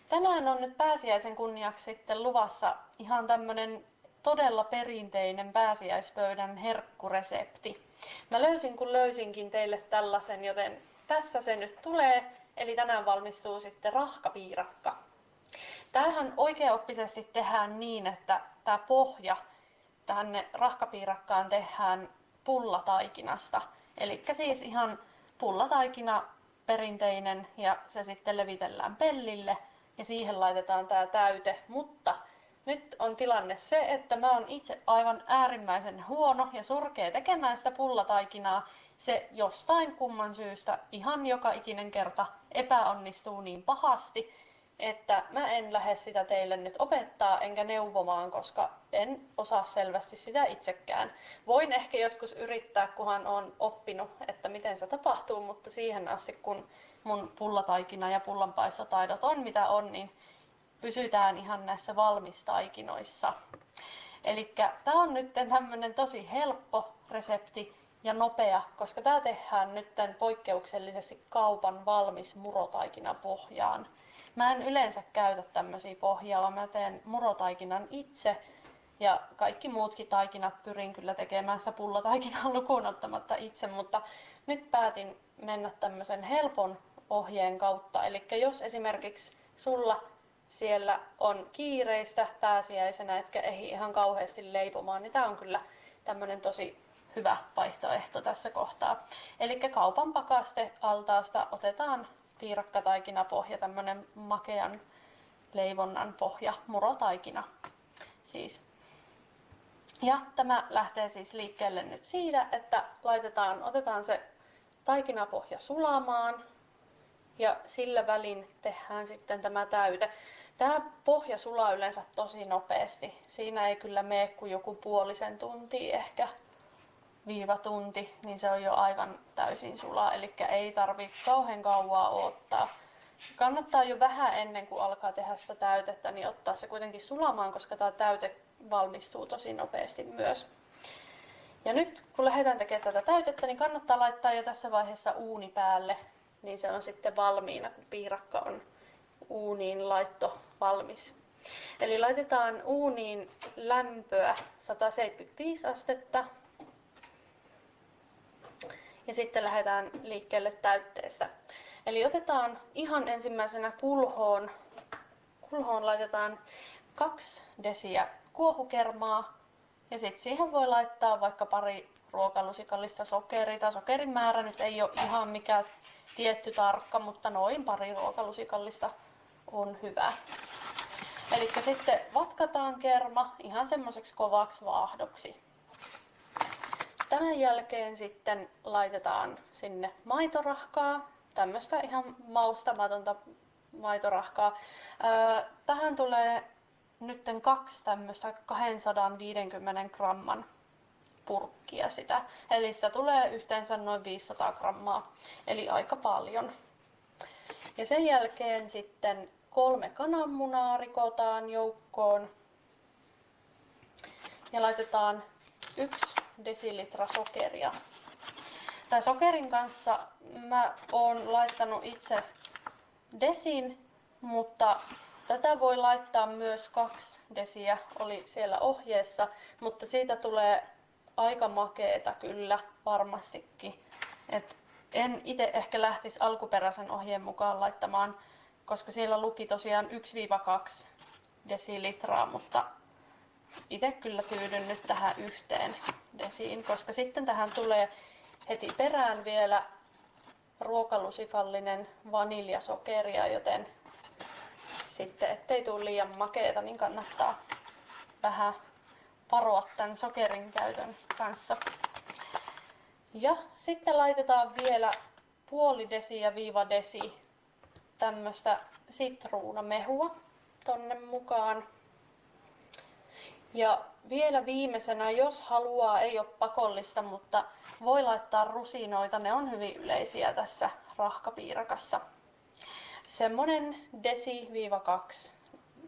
Tänään on nyt pääsiäisen kunniaksi sitten luvassa ihan tämmönen todella perinteinen pääsiäispöydän herkkuresepti. Mä löysin kun löysinkin teille tällaisen, joten tässä se nyt tulee. Eli tänään valmistuu sitten rahkapiirakka. Tämähän oikeaoppisesti tehdään niin, että tämä pohja tänne rahkapiirakkaan tehdään pullataikinasta. Eli siis ihan pullataikina perinteinen ja se sitten levitellään pellille ja siihen laitetaan tämä täyte. Mutta nyt on tilanne se, että mä oon itse aivan äärimmäisen huono ja surkea tekemään sitä pullataikinaa. Se jostain kumman syystä ihan joka ikinen kerta epäonnistuu niin pahasti, että mä en lähde sitä teille nyt opettaa enkä neuvomaan, koska en osaa selvästi sitä itsekään. Voin ehkä joskus yrittää, kunhan on oppinut, että miten se tapahtuu, mutta siihen asti, kun mun pullataikina ja pullanpaistotaidot on mitä on, niin pysytään ihan näissä valmistaikinoissa. Eli tämä on nyt tämmöinen tosi helppo resepti ja nopea, koska tämä tehdään nyt poikkeuksellisesti kaupan valmis murotaikina pohjaan. Mä en yleensä käytä tämmöisiä pohjaa, vaan mä teen murotaikinan itse. Ja kaikki muutkin taikinat pyrin kyllä tekemään sitä pullataikinaa (laughs) lukuun ottamatta itse, mutta nyt päätin mennä tämmöisen helpon ohjeen kautta. Eli jos esimerkiksi sulla siellä on kiireistä pääsiäisenä, etkä ehdi ihan kauheasti leipomaan, niin tämä on kyllä tämmöinen tosi hyvä vaihtoehto tässä kohtaa. Eli kaupan pakaste altaasta otetaan piirakkataikina pohja, tämmönen makean leivonnan pohja, murotaikina siis. Ja tämä lähtee siis liikkeelle nyt siitä, että laitetaan, otetaan se taikinapohja sulamaan ja sillä välin tehdään sitten tämä täyte. Tämä pohja sulaa yleensä tosi nopeasti. Siinä ei kyllä mene kuin joku puolisen tuntia ehkä viiva tunti, niin se on jo aivan täysin sulaa, eli ei tarvi kauhean kauaa odottaa. Kannattaa jo vähän ennen kuin alkaa tehdä sitä täytettä, niin ottaa se kuitenkin sulamaan, koska tämä täyte valmistuu tosi nopeasti myös. Ja nyt kun lähdetään tekemään tätä täytettä, niin kannattaa laittaa jo tässä vaiheessa uuni päälle, niin se on sitten valmiina, kun piirakka on uuniin laitto valmis. Eli laitetaan uuniin lämpöä 175 astetta. Ja sitten lähdetään liikkeelle täytteestä. Eli otetaan ihan ensimmäisenä kulhoon, kulhoon laitetaan kaksi desiä kuohukermaa ja sitten siihen voi laittaa vaikka pari ruokalusikallista sokeria. Tämä sokerin määrä nyt ei ole ihan mikä tietty tarkka, mutta noin pari ruokalusikallista on hyvä. Eli sitten vatkataan kerma ihan semmoiseksi kovaksi vaahdoksi. Tämän jälkeen sitten laitetaan sinne maitorahkaa, tämmöistä ihan maustamatonta maitorahkaa. Tähän tulee nyt kaksi tämmöistä 250 gramman purkkia sitä. Eli sitä tulee yhteensä noin 500 grammaa, eli aika paljon. Ja sen jälkeen sitten kolme kananmunaa rikotaan joukkoon ja laitetaan yksi desilitra sokeria. Tää sokerin kanssa mä oon laittanut itse desin, mutta tätä voi laittaa myös kaksi desiä, oli siellä ohjeessa, mutta siitä tulee aika makeeta kyllä varmastikin. Et en itse ehkä lähtisi alkuperäisen ohjeen mukaan laittamaan, koska siellä luki tosiaan 1-2 desilitraa, mutta itse kyllä tyydyn nyt tähän yhteen desiin, koska sitten tähän tulee heti perään vielä ruokalusikallinen vaniljasokeria, joten sitten ettei tule liian makeeta, niin kannattaa vähän varoa tämän sokerin käytön kanssa. Ja sitten laitetaan vielä puoli desiä viiva desi tämmöistä sitruunamehua tonne mukaan. Ja vielä viimeisenä, jos haluaa, ei ole pakollista, mutta voi laittaa rusinoita, ne on hyvin yleisiä tässä rahkapiirakassa. Semmonen desi-2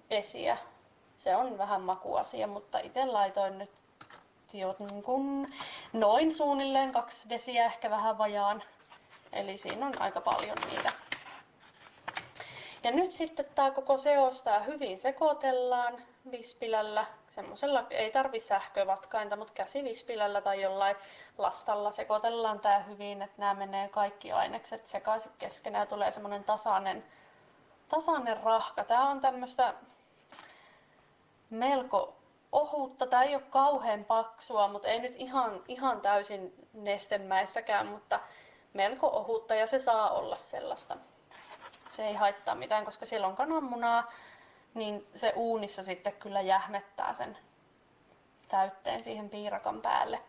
desiä. Se on vähän makuasia, mutta itse laitoin nyt jo niin kun noin suunnilleen kaksi desiä, ehkä vähän vajaan. Eli siinä on aika paljon niitä. Ja nyt sitten tämä koko seosta hyvin sekoitellaan vispilällä. Semmoisella ei tarvi sähkövatkainta, mutta käsivispilällä tai jollain lastalla sekoitellaan tämä hyvin, että nämä menee kaikki ainekset sekaisin keskenään ja tulee semmoinen tasainen, tasainen rahka. Tämä on tämmöistä melko ohutta. Tämä ei ole kauhean paksua, mutta ei nyt ihan, ihan täysin nestemäistäkään, mutta melko ohutta ja se saa olla sellaista. Se ei haittaa mitään, koska siellä on kananmunaa, niin se uunissa sitten kyllä jähmettää sen täytteen siihen piirakan päälle.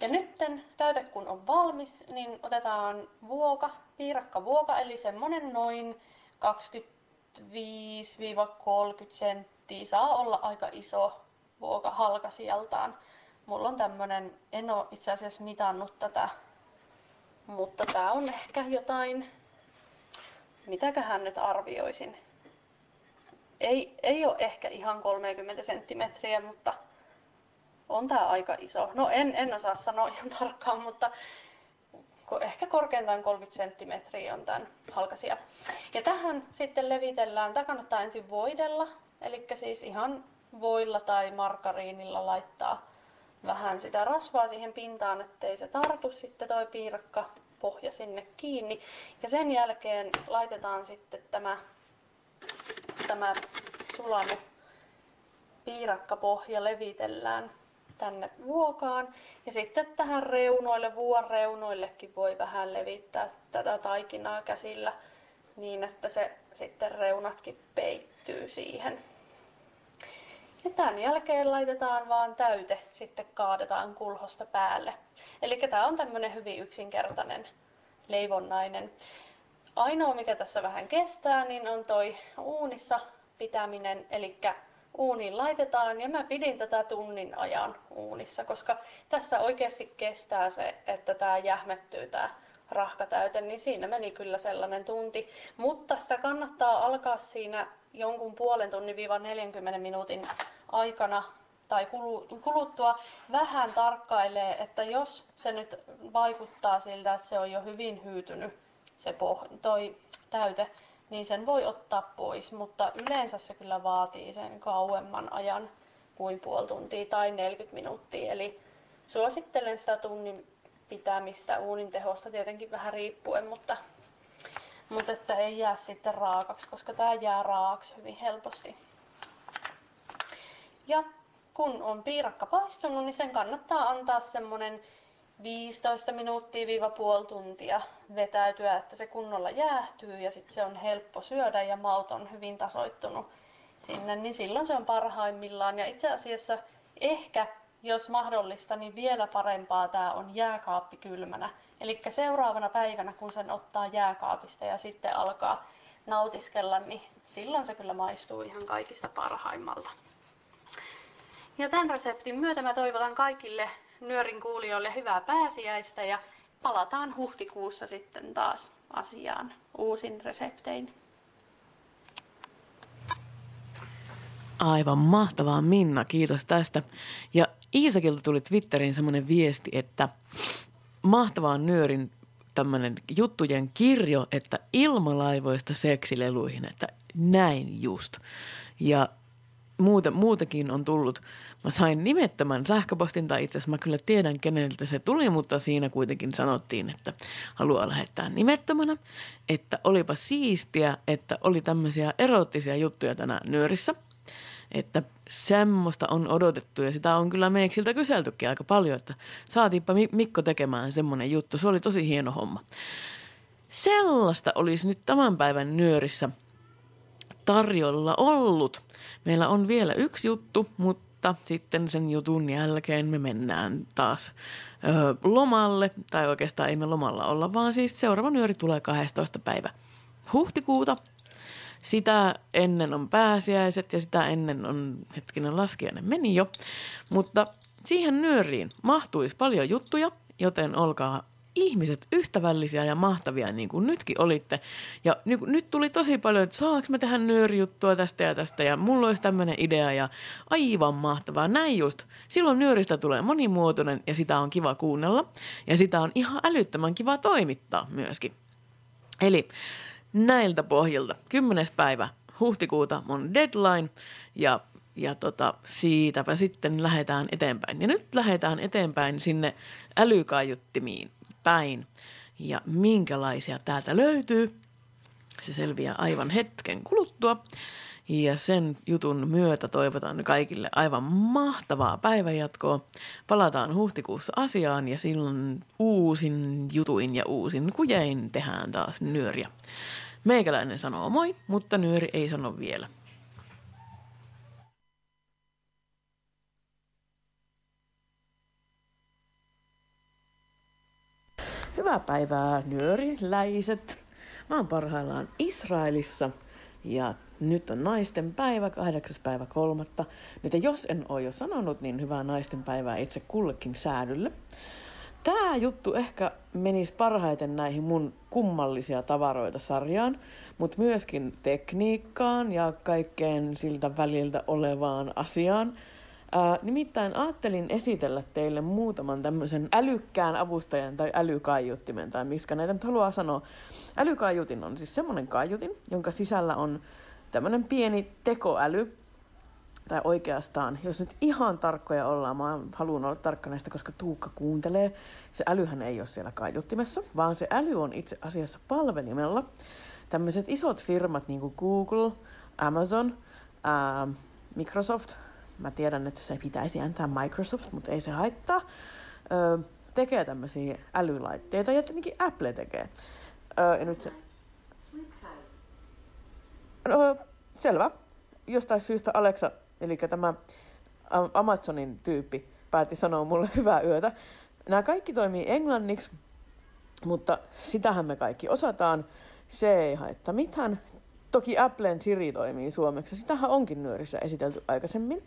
Ja nyt täyte kun on valmis, niin otetaan vuoka, piirakka vuoka, eli semmonen noin 25-30 senttiä. Saa olla aika iso vuoka halkasijaltaan. Mulla on tämmönen, en oo itse asiassa mitannut tätä, mutta tää on ehkä jotain, mitäköhän nyt arvioisin. Ei, ei ole ehkä ihan 30 senttimetriä, mutta on tää aika iso. No en, en osaa sanoa ihan (laughs) tarkkaan, mutta ehkä korkeintaan 30 senttimetriä on tämän halkasia. Ja tähän sitten levitellään, tämä kannattaa ensin voidella, eli siis ihan voilla tai markariinilla laittaa vähän sitä rasvaa siihen pintaan, ettei se tartu sitten toi piirakka pohja sinne kiinni. Ja sen jälkeen laitetaan sitten tämä, tämä sulanut piirakkapohja levitellään tänne vuokaan. Ja sitten tähän reunoille, vuon reunoillekin voi vähän levittää tätä taikinaa käsillä niin, että se sitten reunatkin peittyy siihen. Ja tämän jälkeen laitetaan vaan täyte, sitten kaadetaan kulhosta päälle. Eli tämä on tämmöinen hyvin yksinkertainen leivonnainen. Ainoa mikä tässä vähän kestää, niin on toi uunissa pitäminen, eli uuniin laitetaan ja mä pidin tätä tunnin ajan uunissa, koska tässä oikeasti kestää se, että tämä jähmettyy tämä rahkatäyte, niin siinä meni kyllä sellainen tunti. Mutta sitä kannattaa alkaa siinä jonkun puolen tunnin viiva 40 minuutin aikana tai kuluttua vähän tarkkailee, että jos se nyt vaikuttaa siltä, että se on jo hyvin hyytynyt se poh- toi täyte, niin sen voi ottaa pois, mutta yleensä se kyllä vaatii sen kauemman ajan kuin puoli tuntia tai 40 minuuttia. Eli suosittelen sitä tunnin pitämistä uunin tehosta tietenkin vähän riippuen, mutta, mutta että ei jää sitten raakaksi, koska tämä jää raakaksi hyvin helposti. Ja kun on piirakka paistunut, niin sen kannattaa antaa semmonen 15 minuuttia viiva puoli tuntia vetäytyä, että se kunnolla jäähtyy ja sitten se on helppo syödä ja maut on hyvin tasoittunut sinne, niin silloin se on parhaimmillaan. Ja itse asiassa ehkä, jos mahdollista, niin vielä parempaa tämä on jääkaappi kylmänä. Eli seuraavana päivänä, kun sen ottaa jääkaapista ja sitten alkaa nautiskella, niin silloin se kyllä maistuu ihan kaikista parhaimmalta. Ja tämän reseptin myötä mä toivotan kaikille Nyörin kuulijoille hyvää pääsiäistä ja palataan huhtikuussa sitten taas asiaan uusin reseptein. Aivan mahtavaa Minna, kiitos tästä. Ja Iisakilta tuli Twitteriin semmoinen viesti, että mahtavaa Nyörin tämmöinen juttujen kirjo, että ilmalaivoista seksileluihin, että näin just. Ja muuta, muutakin on tullut. Mä sain nimettömän sähköpostin, tai itse asiassa mä kyllä tiedän, keneltä se tuli, mutta siinä kuitenkin sanottiin, että haluaa lähettää nimettömänä. Että olipa siistiä, että oli tämmöisiä erottisia juttuja tänään nyörissä. Että semmoista on odotettu ja sitä on kyllä meiksiltä kyseltykin aika paljon, että saatiinpa Mikko tekemään semmoinen juttu. Se oli tosi hieno homma. Sellaista olisi nyt tämän päivän nyörissä tarjolla ollut. Meillä on vielä yksi juttu, mutta sitten sen jutun jälkeen me mennään taas ö, lomalle. Tai oikeastaan ei me lomalla olla, vaan siis seuraava nyöri tulee 12. päivä huhtikuuta. Sitä ennen on pääsiäiset ja sitä ennen on hetkinen laskiainen meni jo. Mutta siihen nyöriin mahtuisi paljon juttuja, joten olkaa ihmiset ystävällisiä ja mahtavia niin kuin nytkin olitte. Ja niin kuin, nyt tuli tosi paljon, että saaks mä tehdä nyörijuttua tästä ja tästä ja mulla olisi tämmöinen idea ja aivan mahtavaa. Näin just. Silloin nyöristä tulee monimuotoinen ja sitä on kiva kuunnella ja sitä on ihan älyttömän kiva toimittaa myöskin. Eli näiltä pohjilta 10. päivä huhtikuuta on deadline ja ja tota, siitäpä sitten lähdetään eteenpäin. Ja nyt lähdetään eteenpäin sinne älykaiuttimiin päin. Ja minkälaisia täältä löytyy, se selviää aivan hetken kuluttua. Ja sen jutun myötä toivotan kaikille aivan mahtavaa päivänjatkoa. Palataan huhtikuussa asiaan ja silloin uusin jutuin ja uusin kujein tehdään taas nyöriä. Meikäläinen sanoo moi, mutta nyöri ei sano vielä. Hyvää päivää nyöriläiset. Mä oon parhaillaan Israelissa ja nyt on naisten päivä, kahdeksas päivä kolmatta. Nyt jos en oo jo sanonut, niin hyvää naisten päivää itse kullekin säädylle. Tää juttu ehkä menisi parhaiten näihin mun kummallisia tavaroita sarjaan, mutta myöskin tekniikkaan ja kaikkeen siltä väliltä olevaan asiaan – Ää, nimittäin ajattelin esitellä teille muutaman tämmöisen älykkään avustajan tai älykaiuttimen, tai miskä näitä nyt haluaa sanoa. Älykaiutin on siis semmoinen kaiutin, jonka sisällä on tämmöinen pieni tekoäly, tai oikeastaan, jos nyt ihan tarkkoja ollaan, mä haluan olla tarkka näistä, koska Tuukka kuuntelee, se älyhän ei ole siellä kaiuttimessa, vaan se äly on itse asiassa palvelimella. Tämmöiset isot firmat niin kuin Google, Amazon, ää, Microsoft, mä tiedän, että se pitäisi antaa Microsoft, mutta ei se haittaa, öö, tekee tämmöisiä älylaitteita ja tietenkin Apple tekee. Öö, ja nyt se... No, selvä. Jostain syystä Alexa, eli tämä Amazonin tyyppi, päätti sanoa mulle (laughs) hyvää yötä. Nämä kaikki toimii englanniksi, mutta sitähän me kaikki osataan. Se ei haittaa mitään. Toki Applen Siri toimii suomeksi. Sitähän onkin nyörissä esitelty aikaisemmin.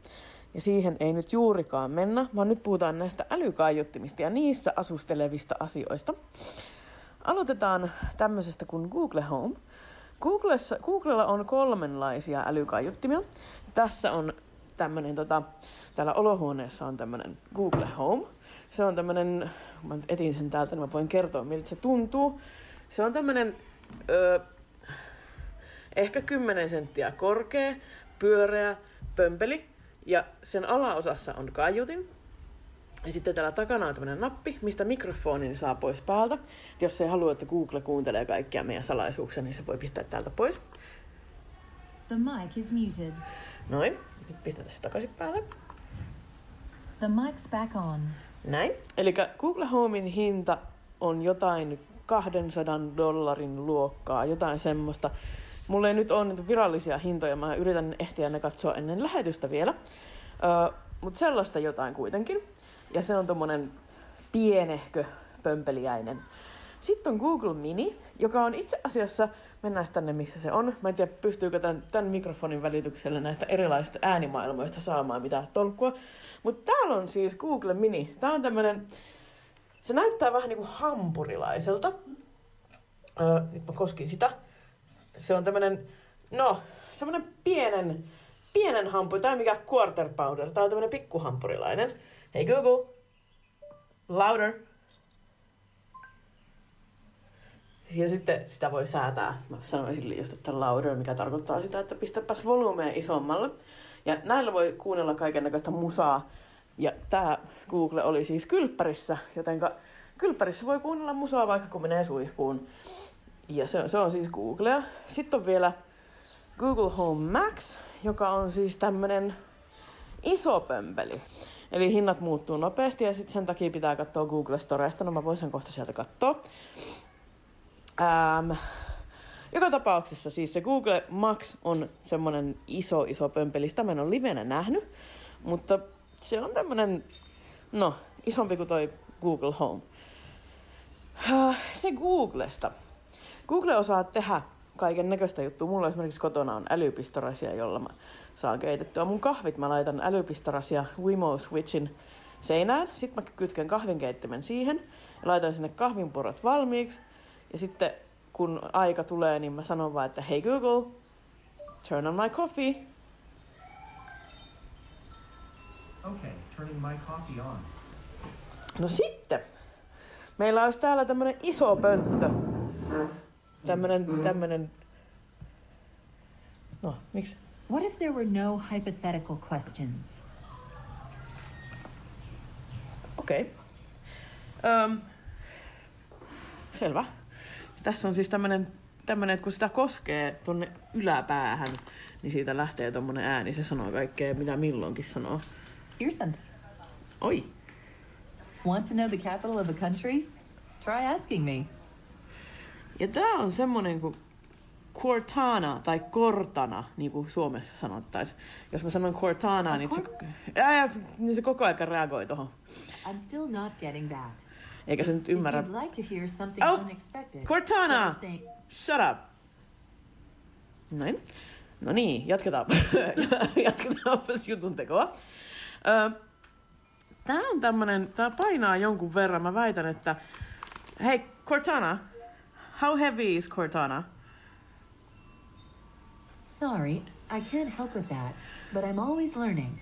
Ja siihen ei nyt juurikaan mennä, vaan nyt puhutaan näistä älykaiuttimista ja niissä asustelevista asioista. Aloitetaan tämmöisestä kuin Google Home. Googlessa, Googlella on kolmenlaisia älykaiuttimia. Tässä on tämmöinen, tota, täällä olohuoneessa on tämmöinen Google Home. Se on tämmöinen, mä etin sen täältä, niin mä voin kertoa miltä se tuntuu. Se on tämmöinen, öö, ehkä 10 senttiä korkea, pyöreä pömpeli ja sen alaosassa on kaiutin. Ja sitten täällä takana on tämmöinen nappi, mistä mikrofonin saa pois päältä. Et jos ei halua, että Google kuuntelee kaikkia meidän salaisuuksia, niin se voi pistää täältä pois. The mic is muted. Noin. Nyt pistetään se takaisin päälle. The mic's back on. Näin. Eli Google Homein hinta on jotain 200 dollarin luokkaa, jotain semmoista. Mulla ei nyt ole niitä virallisia hintoja, mä yritän ehtiä ne katsoa ennen lähetystä vielä. Mutta sellaista jotain kuitenkin. Ja se on tommonen pienehkö pömpeliäinen. Sitten on Google Mini, joka on itse asiassa, mennään tänne missä se on. Mä en tiedä, pystyykö tämän, tämän mikrofonin välityksellä näistä erilaisista äänimaailmoista saamaan mitään tolkkua. Mutta täällä on siis Google Mini. Tää on tämmönen, se näyttää vähän niinku hampurilaiselta. Öö, nyt mä koskin sitä. Se on tämmönen, no, semmonen pienen, pienen hampuri. Tää ei mikään quarter. Tää on tämmönen pikkuhampurilainen. Hei Google, louder. Ja sitten sitä voi säätää. Mä sanoin sille just, että louder, mikä tarkoittaa sitä, että pistäpäs volumea isommalle. Ja näillä voi kuunnella kaiken näköistä musaa. Ja tää Google oli siis kylppärissä, jotenka kylppärissä voi kuunnella musaa vaikka kun menee suihkuun. Ja se, se on siis Googlea. Sitten on vielä Google Home Max, joka on siis tämmönen iso pömpeli. Eli hinnat muuttuu nopeasti ja sitten sen takia pitää katsoa Google Storesta. No mä voin sen kohta sieltä katsoa. Ähm, joka tapauksessa siis se Google Max on semmonen iso, iso pömpeli. Sitä mä en ole livenä nähnyt, mutta se on tämmönen, no, isompi kuin toi Google Home. Äh, Se Googlesta. Google osaa tehdä kaiken näköistä juttua. Mulla esimerkiksi kotona on älypistorasia, jolla mä saan keitettyä mun kahvit. Mä laitan älypistorasia Wimo Switchin seinään. Sitten mä kytken kahvinkeittimen siihen ja laitan sinne kahvinpurot valmiiksi. Ja sitten kun aika tulee, niin mä sanon vaan, että hei Google, turn on my coffee. Okay, turning my coffee on. No sitten, meillä olisi täällä tämmönen iso pönttö. Tämmönen, tämmönen... No, miksi? What if there were no hypothetical questions? Okei. Okay. Öm, selvä. Tässä on siis tämmönen, tämmönen, että kun sitä koskee tonne yläpäähän, niin siitä lähtee tommonen ääni. Se sanoo kaikkea, mitä milloinkin sanoo. Here's something. Oi. Want to know the capital of a country? Try asking me. Ja tää on semmonen kuin Cortana tai Cortana, niin kuin Suomessa sanottaisiin. Jos mä sanon Cortana, niin se, ää, niin se koko ajan reagoi tohon. I'm still not getting that. Eikä se nyt ymmärrä. Like to hear something Oh, unexpected, Cortana! Shut up! Näin. No niin, jatketaan. (laughs) Jatketaanpas jutun tekoa. Ö, tää on tämmönen, tää painaa jonkun verran. Mä väitän, että... Hei, Cortana. How heavy is Cortana? Sorry, I can't help with that, but I'm always learning.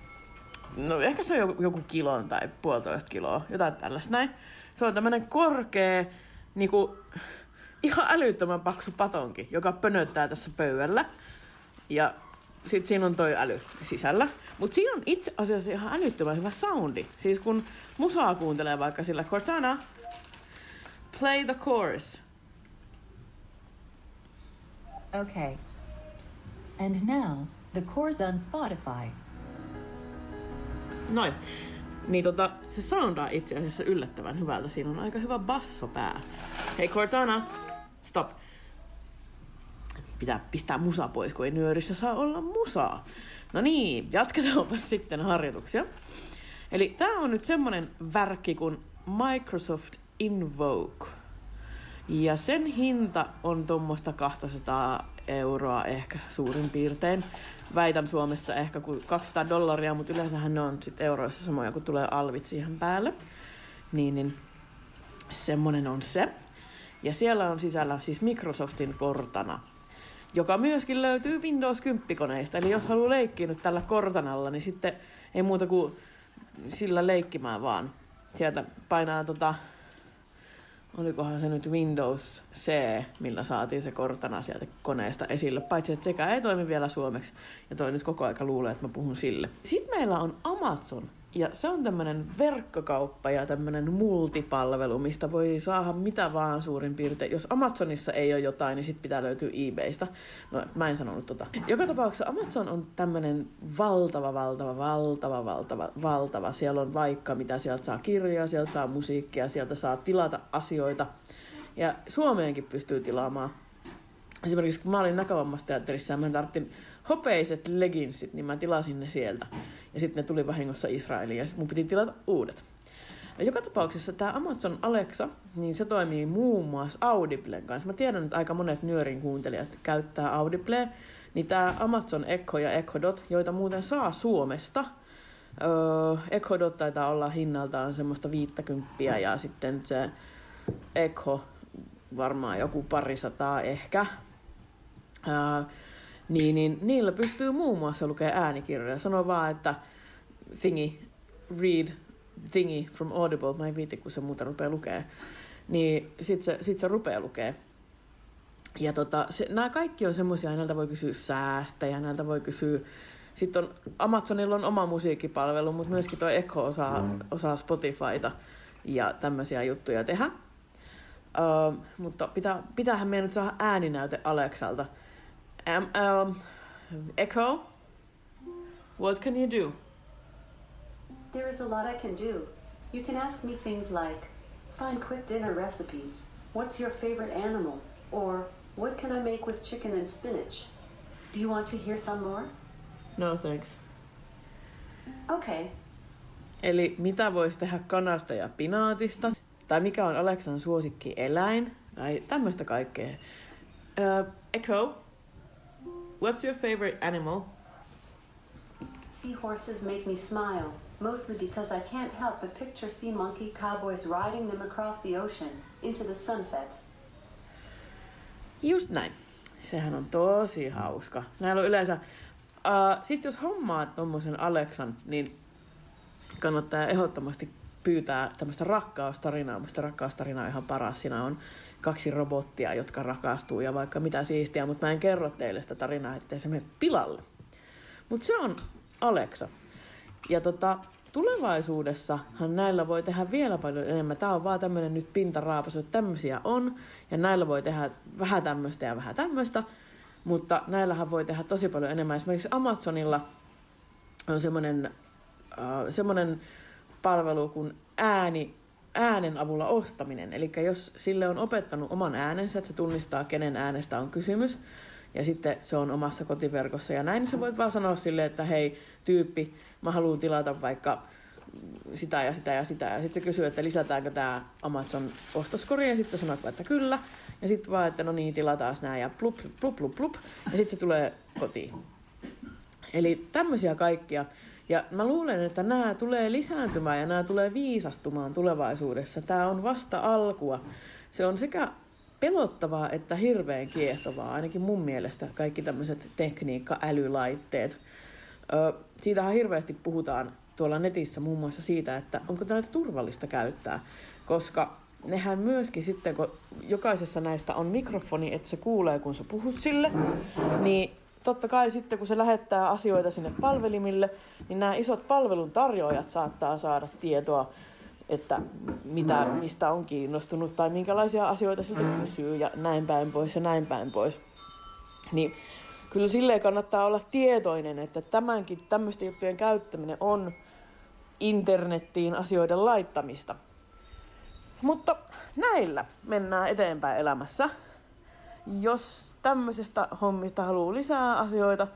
No ehkä se on joku, joku kilon tai puolitoista kiloa, jotain tällaista näin. Se on tämmönen korkea, niinku, ihan älyttömän paksu patonki, joka pönöttää tässä pöydällä. Ja sit siinä on toi äly sisällä. Mut siinä on itse asiassa ihan älyttömän hyvä soundi. Siis kun musaa kuuntelee vaikka sillä Cortana, play the chorus. Okay. And now, the core's on Spotify. Noin. Niin tota, se soundaa itse asiassa yllättävän hyvältä. Siinä on aika hyvä basso pää. Hei Cortana, stop. Pitää pistää musa pois, kun ei nyörissä saa olla musaa. No niin, jatketaanpa sitten harjoituksia. Eli tää on nyt semmonen värkki kuin Microsoft Invoke. Ja sen hinta on tuommoista 200 euroa ehkä suurin piirtein. Väitän Suomessa ehkä kuin 200 dollaria, mutta yleensähän ne on sit euroissa samoja, kun tulee alvit siihen päälle. Niin, niin semmonen on se. Ja siellä on sisällä siis Microsoftin Cortana, joka myöskin löytyy Windows 10-koneista. Eli jos haluaa leikkiä nyt tällä Cortanalla, niin sitten ei muuta kuin sillä leikkimään vaan. Sieltä painaa tota olikohan se nyt Windows C, millä saatiin se kortana sieltä koneesta esille, paitsi että sekä ei toimi vielä suomeksi, ja toi nyt koko aika luulee, että mä puhun sille. Sitten meillä on Amazon, ja se on tämmöinen verkkokauppa ja tämmöinen multipalvelu, mistä voi saada mitä vaan suurin piirtein. Jos Amazonissa ei ole jotain, niin sit pitää löytyä eBaystä. No, mä en sanonut tota. Joka tapauksessa Amazon on tämmöinen valtava, valtava, valtava, valtava, valtava. Siellä on vaikka mitä, sieltä saa kirjoja, sieltä saa musiikkia, sieltä saa tilata asioita. Ja Suomeenkin pystyy tilaamaan. Esimerkiksi kun mä olin näkövammasteatterissa ja mä tarvitsin hopeiset leginsit, niin mä tilasin ne sieltä. Ja sitten ne tuli vahingossa Israeliin ja sitten mun piti tilata uudet. Ja joka tapauksessa tämä Amazon Alexa, niin se toimii muun muassa Audiblen kanssa. Mä tiedän, että aika monet nyörin kuuntelijat käyttää Audible, niin tämä Amazon Echo ja Echo Dot, joita muuten saa Suomesta, öö, Echo Dot taitaa olla hinnaltaan semmoista 50 ja sitten se Echo varmaan joku parisataa ehkä. Öö, niin, niin niillä pystyy muun muassa lukemaan äänikirjoja. Sano vaan, että thingy, read thingy from Audible, mä en viitti, kun se muuta rupeaa lukee. Niin sit se, sit se rupeaa lukee. Ja tota, se, nämä kaikki on semmoisia, näiltä voi kysyä säästäjä, näiltä voi kysyä sitten on, Amazonilla on oma musiikkipalvelu, mutta myöskin tuo Echo osaa, mm. osaa Spotifyta ja tämmöisiä juttuja tehdä. Uh, mutta pitää, pitäähän meidän nyt saada ääninäyte Aleksalta. Um, um, Echo, what can you do? There is a lot I can do. You can ask me things like, find quick dinner recipes, what's your favorite animal, or what can I make with chicken and spinach? Do you want to hear some more? No thanks. Okay. Eli mitä voisi tehdä kanasta ja pinaatista? Tai mikä on Aleksan suosikki eläin? Tai tämmöistä kaikkea. Uh, Echo, what's your favorite animal? Seahorses make me smile, mostly because I can't help but picture sea monkey cowboys riding them across the ocean into the sunset. Just näin. Sehän on tosi hauska. Näillä on yleensä... Uh, Sitten jos hommaat tommosen Aleksan, niin kannattaa ehdottomasti pyytää tämmöistä rakkaustarinaa. Musta rakkaustarina on ihan paras. Siinä on kaksi robottia, jotka rakastuu ja vaikka mitä siistiä, mutta mä en kerro teille sitä tarinaa, ettei se mene pilalle. Mutta se on Alexa. Ja tota, tulevaisuudessahan näillä voi tehdä vielä paljon enemmän. Tämä on vaan tämmöinen nyt pintaraapasu, että tämmöisiä on. Ja näillä voi tehdä vähän tämmöistä ja vähän tämmöistä. Mutta näillähän voi tehdä tosi paljon enemmän. Esimerkiksi Amazonilla on semmoinen, äh, semmoinen palvelu kuin ääni, äänen avulla ostaminen. Eli jos sille on opettanut oman äänensä, että se tunnistaa, kenen äänestä on kysymys, ja sitten se on omassa kotiverkossa ja näin, niin sä voit vaan sanoa sille, että hei tyyppi, mä haluan tilata vaikka sitä ja sitä ja sitä. Ja sitten se kysyy, että lisätäänkö tämä Amazon ostoskori, ja sitten sä sanot että kyllä. Ja sitten vaan, että no niin, tilataan nämä ja plup, plup, plup, plup. Ja sitten se tulee kotiin. Eli tämmöisiä kaikkia. Ja mä luulen, että nämä tulee lisääntymään ja nämä tulee viisastumaan tulevaisuudessa. Tämä on vasta alkua. Se on sekä pelottavaa että hirveän kiehtovaa, ainakin mun mielestä kaikki tämmöiset tekniikka-älylaitteet. Ö, siitähän hirveästi puhutaan tuolla netissä muun muassa siitä, että onko näitä turvallista käyttää, koska nehän myöskin sitten, kun jokaisessa näistä on mikrofoni, että se kuulee, kun sä puhut sille, niin totta kai sitten, kun se lähettää asioita sinne palvelimille, niin nämä isot palveluntarjoajat saattaa saada tietoa, että mitä, mistä on kiinnostunut tai minkälaisia asioita siltä kysyy ja näin päin pois ja näin päin pois. Niin kyllä silleen kannattaa olla tietoinen, että tämänkin tämmöisten juttujen käyttäminen on internettiin asioiden laittamista. Mutta näillä mennään eteenpäin elämässä. Jos tämmöisestä hommista haluaa lisää asioita,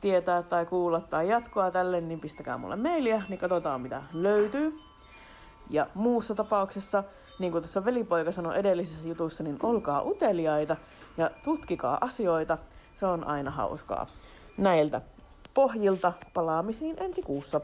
tietää tai kuulla tai jatkoa tälle, niin pistäkää mulle mailia, niin katsotaan mitä löytyy. Ja muussa tapauksessa, niin kuin tuossa velipoika sanoi edellisessä jutussa, niin olkaa uteliaita ja tutkikaa asioita. Se on aina hauskaa. Näiltä pohjilta palaamisiin ensi kuussa.